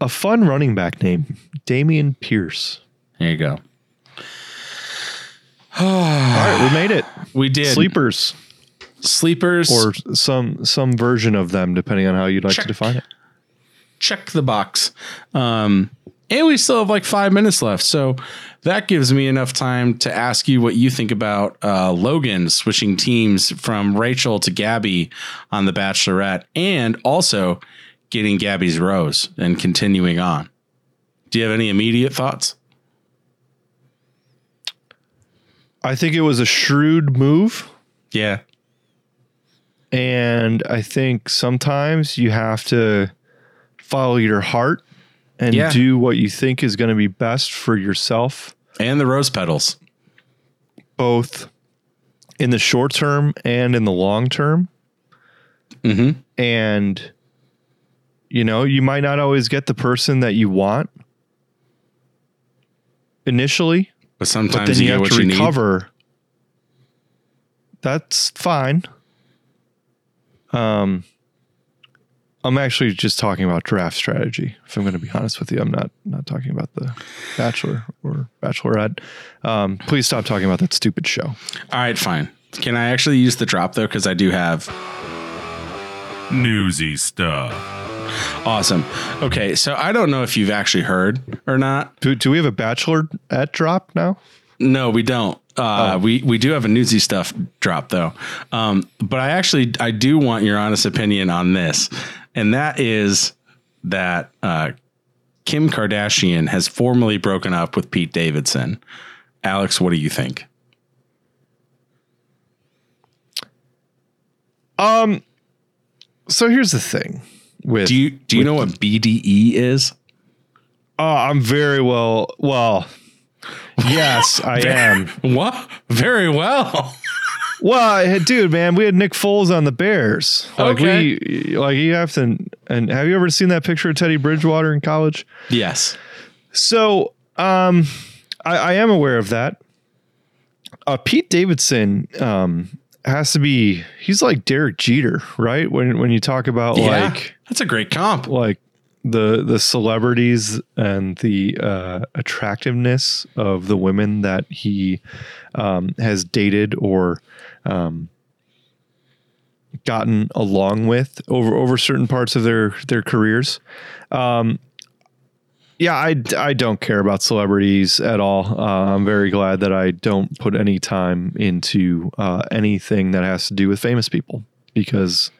[SPEAKER 2] A fun running back name, Dameon Pierce.
[SPEAKER 1] There you go.
[SPEAKER 2] All right, we made it.
[SPEAKER 1] We did
[SPEAKER 2] Sleepers
[SPEAKER 1] sleepers
[SPEAKER 2] or some some version of them, depending on how you'd like
[SPEAKER 1] Check.
[SPEAKER 2] to define it.
[SPEAKER 1] check the box. Um, and we still have like five minutes left. So that gives me enough time to ask you what you think about uh, Logan switching teams from Rachel to Gabby on The Bachelorette and also getting Gabby's rose and continuing on. Do you have any immediate thoughts?
[SPEAKER 2] I think it was a shrewd move.
[SPEAKER 1] Yeah.
[SPEAKER 2] And I think sometimes you have to follow your heart and
[SPEAKER 1] Yeah.
[SPEAKER 2] do what you think is going to be best for yourself,
[SPEAKER 1] And the rose petals.
[SPEAKER 2] both in the short term and in the long term.
[SPEAKER 1] Mm-hmm.
[SPEAKER 2] And, you know, you might not always get the person that you want initially,
[SPEAKER 1] But
[SPEAKER 2] but
[SPEAKER 1] sometimes
[SPEAKER 2] then
[SPEAKER 1] you,
[SPEAKER 2] you have
[SPEAKER 1] what
[SPEAKER 2] to
[SPEAKER 1] you need.
[SPEAKER 2] recover. That's fine. Um, I'm actually just talking about draft strategy. If I'm going to be honest with you, I'm not not talking about the Bachelor or Bachelorette. Um, please stop talking about that stupid show.
[SPEAKER 1] All right, fine. Can I actually use the drop though? Because I do have
[SPEAKER 3] Newsy stuff.
[SPEAKER 1] awesome. Okay, so I don't know if you've actually heard or not.
[SPEAKER 2] Do, do we have a Bachelorette drop now?
[SPEAKER 1] No, we don't. Uh,
[SPEAKER 2] Oh.
[SPEAKER 1] We we do have a newsy stuff drop though, um, but I actually I do want your honest opinion on this, and that is that uh, Kim Kardashian has formally broken up with Pete Davidson. Alex, what do you think?
[SPEAKER 2] Um. So here's the thing. With
[SPEAKER 1] Do you do you know what BDE is?
[SPEAKER 2] Oh, I'm very well. Well, yes, I am.
[SPEAKER 1] What? Very well.
[SPEAKER 2] Well, dude, man, we had Nick Foles on the Bears. Like
[SPEAKER 1] Okay.
[SPEAKER 2] we, like you have to. And have you ever seen that picture of Teddy Bridgewater in college?
[SPEAKER 1] yes.
[SPEAKER 2] So, um, I, I am aware of that. Uh, Pete Davidson, um, has to be. He's like Derek Jeter, right? When when you talk about
[SPEAKER 1] Yeah.
[SPEAKER 2] like
[SPEAKER 1] That's a great comp.
[SPEAKER 2] like the the celebrities and the uh, attractiveness of the women that he um, has dated or um, gotten along with over over certain parts of their their careers. Um, yeah, I, I don't care about celebrities at all. Uh, I'm very glad that I don't put any time into uh, anything that has to do with famous people because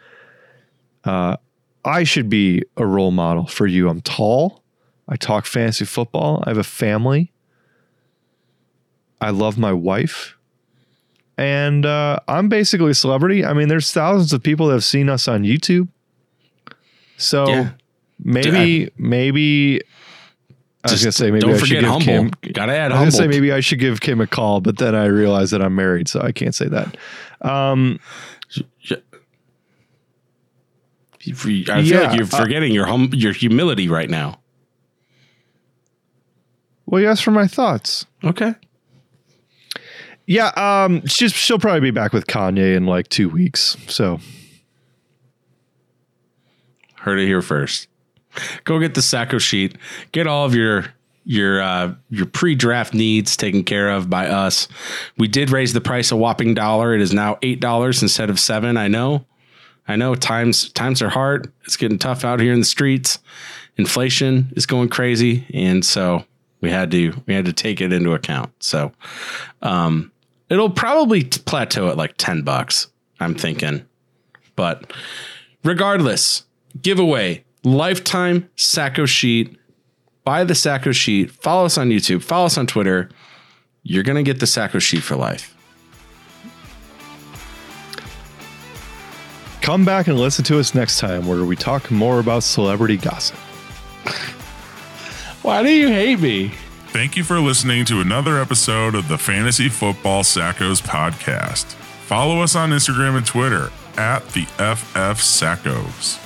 [SPEAKER 2] uh, I should be a role model for you. I'm tall. I talk fantasy football. I have a family. I love my wife. And uh, I'm basically a celebrity. I mean, there's thousands of people that have seen us on YouTube. So
[SPEAKER 1] Yeah.
[SPEAKER 2] maybe, maybe I was gonna say maybe
[SPEAKER 1] don't
[SPEAKER 2] I should give
[SPEAKER 1] humble.
[SPEAKER 2] Kim.
[SPEAKER 1] Gotta add
[SPEAKER 2] I was gonna say maybe I should give Kim a call, but then I realized that I'm married, so I can't say that. Um,
[SPEAKER 1] I feel
[SPEAKER 2] Yeah,
[SPEAKER 1] like you're
[SPEAKER 2] uh,
[SPEAKER 1] forgetting your hum- your humility right now.
[SPEAKER 2] Well, you asked for my thoughts.
[SPEAKER 1] Okay.
[SPEAKER 2] Yeah, um, she's she'll probably be back with Kanye in like two weeks. So
[SPEAKER 1] Heard it here first. Go get the Sacko sheet. Get all of your your uh, your pre-draft needs taken care of by us. We did raise the price a whopping dollar. It is now eight dollars instead of seven. I know. I know times times are hard. It's getting tough out here in the streets. Inflation is going crazy, and so we had to we had to take it into account. So um, it'll probably plateau at like ten bucks. I'm thinking, but regardless, giveaway lifetime Sacko sheet. Buy the Sacko sheet. Follow us on YouTube. Follow us on Twitter. You're gonna get the Sacko sheet for life.
[SPEAKER 2] Come back and listen to us next time where we talk more about celebrity gossip.
[SPEAKER 1] Why do you hate me?
[SPEAKER 3] Thank you for listening to another episode of the Fantasy Football Sackos podcast. Follow us on Instagram and Twitter at the FF Sackos.